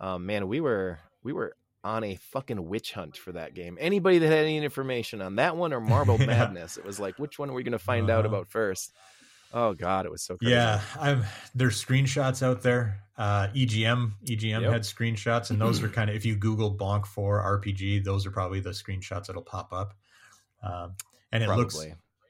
um man, we were we were on a fucking witch hunt for that game. Anybody that had any information on that one or Marble Yeah. Madness, it was like which one are we going to find out Uh-huh. about first? Oh god, it was so crazy. Yeah, I'm there's screenshots out there. Uh, EGM EGM Yep. had screenshots, and those are kind of if you Google Bonk Four RPG, those are probably the screenshots that'll pop up. Um, and it Probably. looks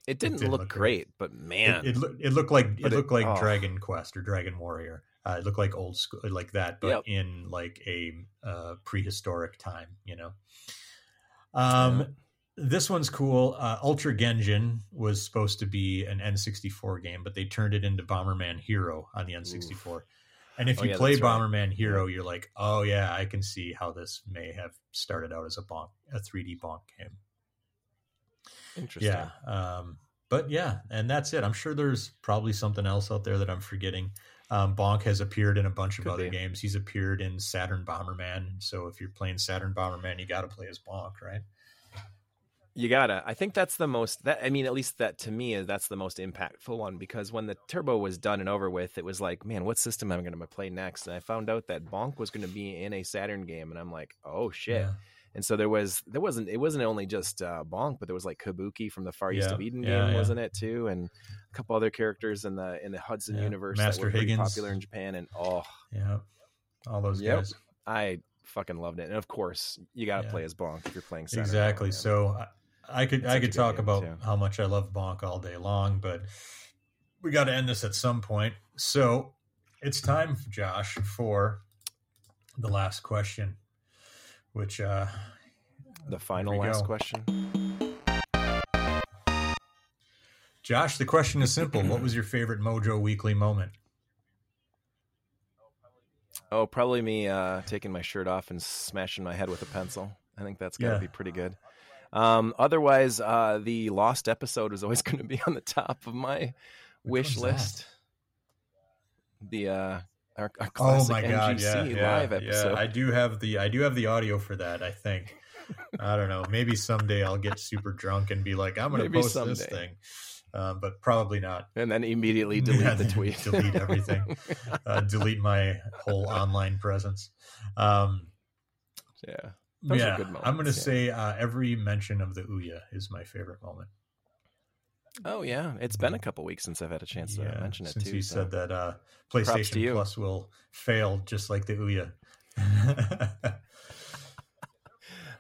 it didn't did look, look great, but man, it, it, it looked like it it- looked like oh. Dragon Quest or Dragon Warrior. Uh, it looked like old school, like that, but Yep. in like a uh, prehistoric time, you know. Um, Yeah. this one's cool. Uh, Ultra Genjin was supposed to be an N64 game, but they turned it into Bomberman Hero on the N64. And if Oh, you yeah, play that's right. Bomberman Hero, you're like, oh yeah, I can see how this may have started out as a bonk, a 3D bonk game. Interesting. Yeah. Um, but yeah, and that's it. I'm sure there's probably something else out there that I'm forgetting. Um, Bonk has appeared in a bunch of Could other be. games. He's appeared in Saturn Bomberman. So if you're playing Saturn Bomberman, you got to play as Bonk, right? You gotta. I think that's the most. That I mean, at least that to me is that's the most impactful one because when the turbo was done and over with, it was like, man, what system am I going to play next? And I found out that Bonk was going to be in a Saturn game, and I'm like, oh shit. Yeah. And so there was there wasn't it wasn't only just uh, Bonk, but there was like Kabuki from the Far East Yeah, of Eden yeah, game, yeah. wasn't it too? And a couple other characters in the in the Hudson universe Master that were Higgins. popular in Japan. And oh, Yeah. All those Yep. guys. I fucking loved it. And of course, you got to play as Bonk if you're playing Saturn exactly. So I, I could It's I could talk about too. how much I love Bonk all day long, but we got to end this at some point. So it's time, Josh, for the last question, which uh, the final last go. question. Josh, the question is simple. what was your favorite Mojo Weekly moment? Oh, probably me uh, taking my shirt off and smashing my head with a pencil. I think that's got to Yeah. be pretty good. Um, otherwise, uh, the lost episode is always going to be on the top of my wish one's that? list. The uh, our, our Oh my god! NGC Yeah, yeah, live episode. yeah. I do have the I do have the audio for that. I think. I don't know. Maybe someday I'll get super drunk and be like, I'm going to post this thing, um, but probably not. and then immediately delete Yeah, the tweet. delete everything. Uh, delete my whole online presence. Um, yeah. Those yeah, good I'm going to yeah. say uh, every mention of the Ouya is my favorite moment. Oh yeah, it's been a couple weeks since I've had a chance to mention it since too. you so. said that uh, PlayStation. Plus will fail just like the Ouya.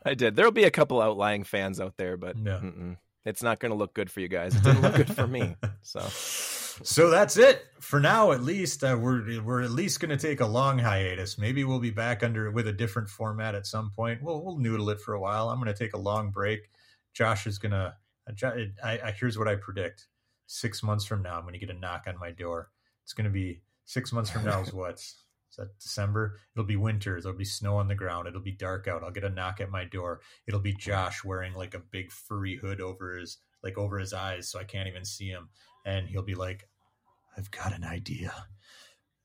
I did. There'll be a couple outlying fans out there, but Yeah. mm-mm. It's not going to look good for you guys. It didn't look good for me. So So that's it for now. At least uh, we're we're at least going to take a long hiatus. Maybe we'll be back under with a different format at some point. We'll we'll noodle it for a while. I'm going to take a long break. Josh is going to. I, I here's what I predict: six months from now, I'm going to get a knock on my door. It's going to be six months from now. Is what? Is that December? It'll be winter. There'll be snow on the ground. It'll be dark out. I'll get a knock at my door. It'll be Josh wearing like a big furry hood over his like over his eyes, so I can't even see him and he'll be like, I've got an idea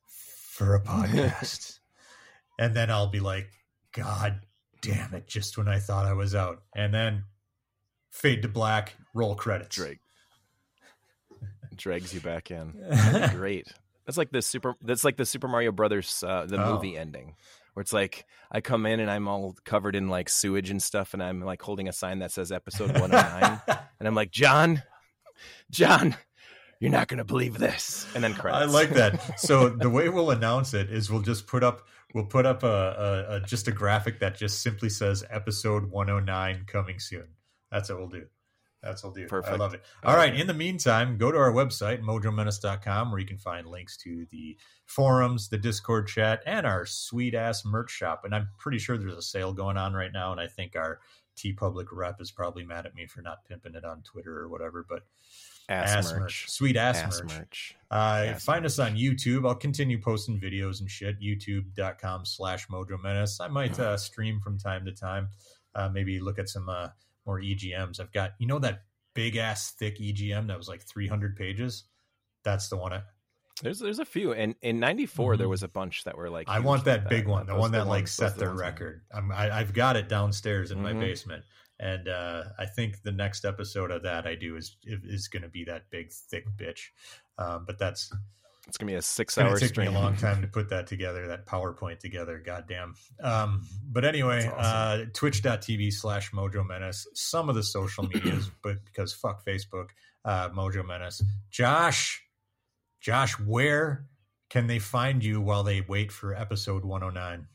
for a podcast. and then I'll be like, God damn it, just when I thought I was out. And then fade to black, roll credits. Drake drags you back in. That'd great. That's like the super. That's like the Super Mario Brothers uh, the Oh. movie ending, where it's like I come in and I'm all covered in like sewage and stuff, and I'm like holding a sign that says Episode 109, and I'm like John, John, you're not gonna believe this, and then credits. I like that. So the way we'll announce it is we'll just put up we'll put up a, a, a just a graphic that just simply says episode 109 coming soon. That's what we'll do. That's what we'll do. I love it. All right. In the meantime, go to our website, mojomenace.com, where you can find links to the forums, the Discord chat, and our sweet ass merch shop. And I'm pretty sure there's a sale going on right now. And I think our TeePublic rep is probably mad at me for not pimping it on Twitter or whatever. But ass, merch. Sweet ass, Ass merch. merch. Uh, Yes, find us on YouTube. I'll continue posting videos and shit. YouTube.com slash Mojo Menace. I might uh, stream from time to time. Uh, maybe look at some uh, more EGMs. I've got, you know, that big ass thick EGM that was like 300 pages? That's the one. I, There's there's a few, and in '94 there Mhm. was a bunch that were like. I want like that big one, the one that like ones- set the the record. I'm, I, I've got it downstairs in my Mhm. basement. And uh, I think the next episode of that I do is is going to be that big thick bitch. Um, but that's It's gonna be a six-hour It took me a long time to put that together, that PowerPoint together. Goddamn. Um, but anyway, That's uh, twitch.tv slash Mojo Menace. Some of the social medias, but because fuck Facebook, uh, Mojo Menace. Josh, Josh, where can they find you while they wait for episode 109?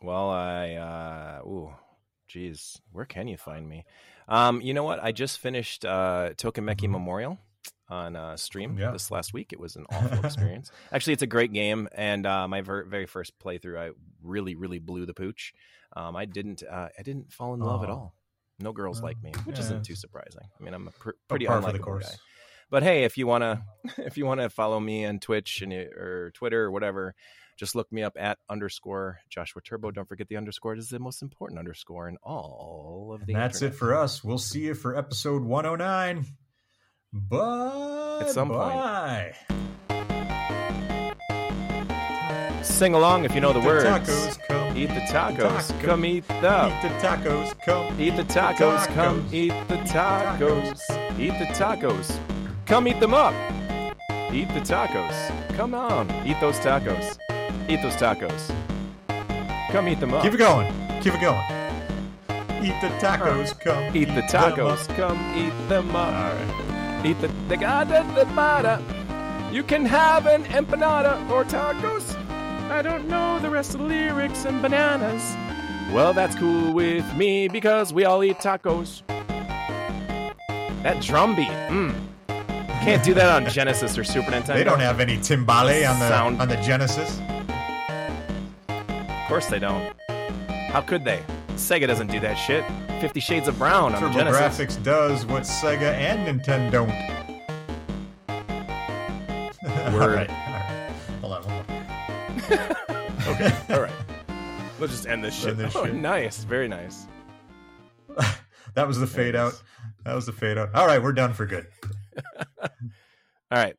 Well, I uh ooh, geez, where can you find me? Um, you know what? I just finished uh Tokimeki Mhm. Memorial on uh stream Yeah. this last week. It was an awful experience. Actually, it's a great game, and uh, my ver- very first playthrough, I really, really blew the pooch. Um, I didn't, uh, I didn't fall in love at all. No girls like me, which yeah, isn't too surprising. I mean, I'm a pr- pretty par for the unlikable course. guy. But hey, if you wanna, if you wanna follow me on Twitch and or Twitter or whatever, just look me up at underscore Joshua Turbo. Don't forget the underscore It is the most important underscore in all of the. And that's it for us. We'll see you for episode 109. Bye. At some point. Sing along if you know the Eat words. Tacos, come. Eat the tacos. Taco. Come eat the. Eat the tacos, come. Eat the tacos. Come eat the tacos. Eat the tacos. Come eat them up. Eat the tacos. Come on. Eat those tacos. Eat those tacos. Come eat them up. Keep it going. Keep it going. Eat the tacos, come. Eat the them tacos. Come eat them up. Eat the the gada the bada. You can have an empanada or tacos. I don't know the rest of the lyrics and bananas. Well, that's cool with me because we all eat tacos. That drum beat, mm. Can't do that on Genesis or Super Nintendo. They don't have any timbale on the Sound. on the Genesis. Of course they don't. How could they? Sega doesn't do that shit. Fifty Shades of Brown on the Genesis. TurboGrafx does what Sega and Nintendo don't. all Word. right. All right. Hold on. Hold on. okay. All right. Let's just end this shit. End this oh, shit. nice. Very nice. that was the fade out. That was the fade out. All right, we're done for good. All right.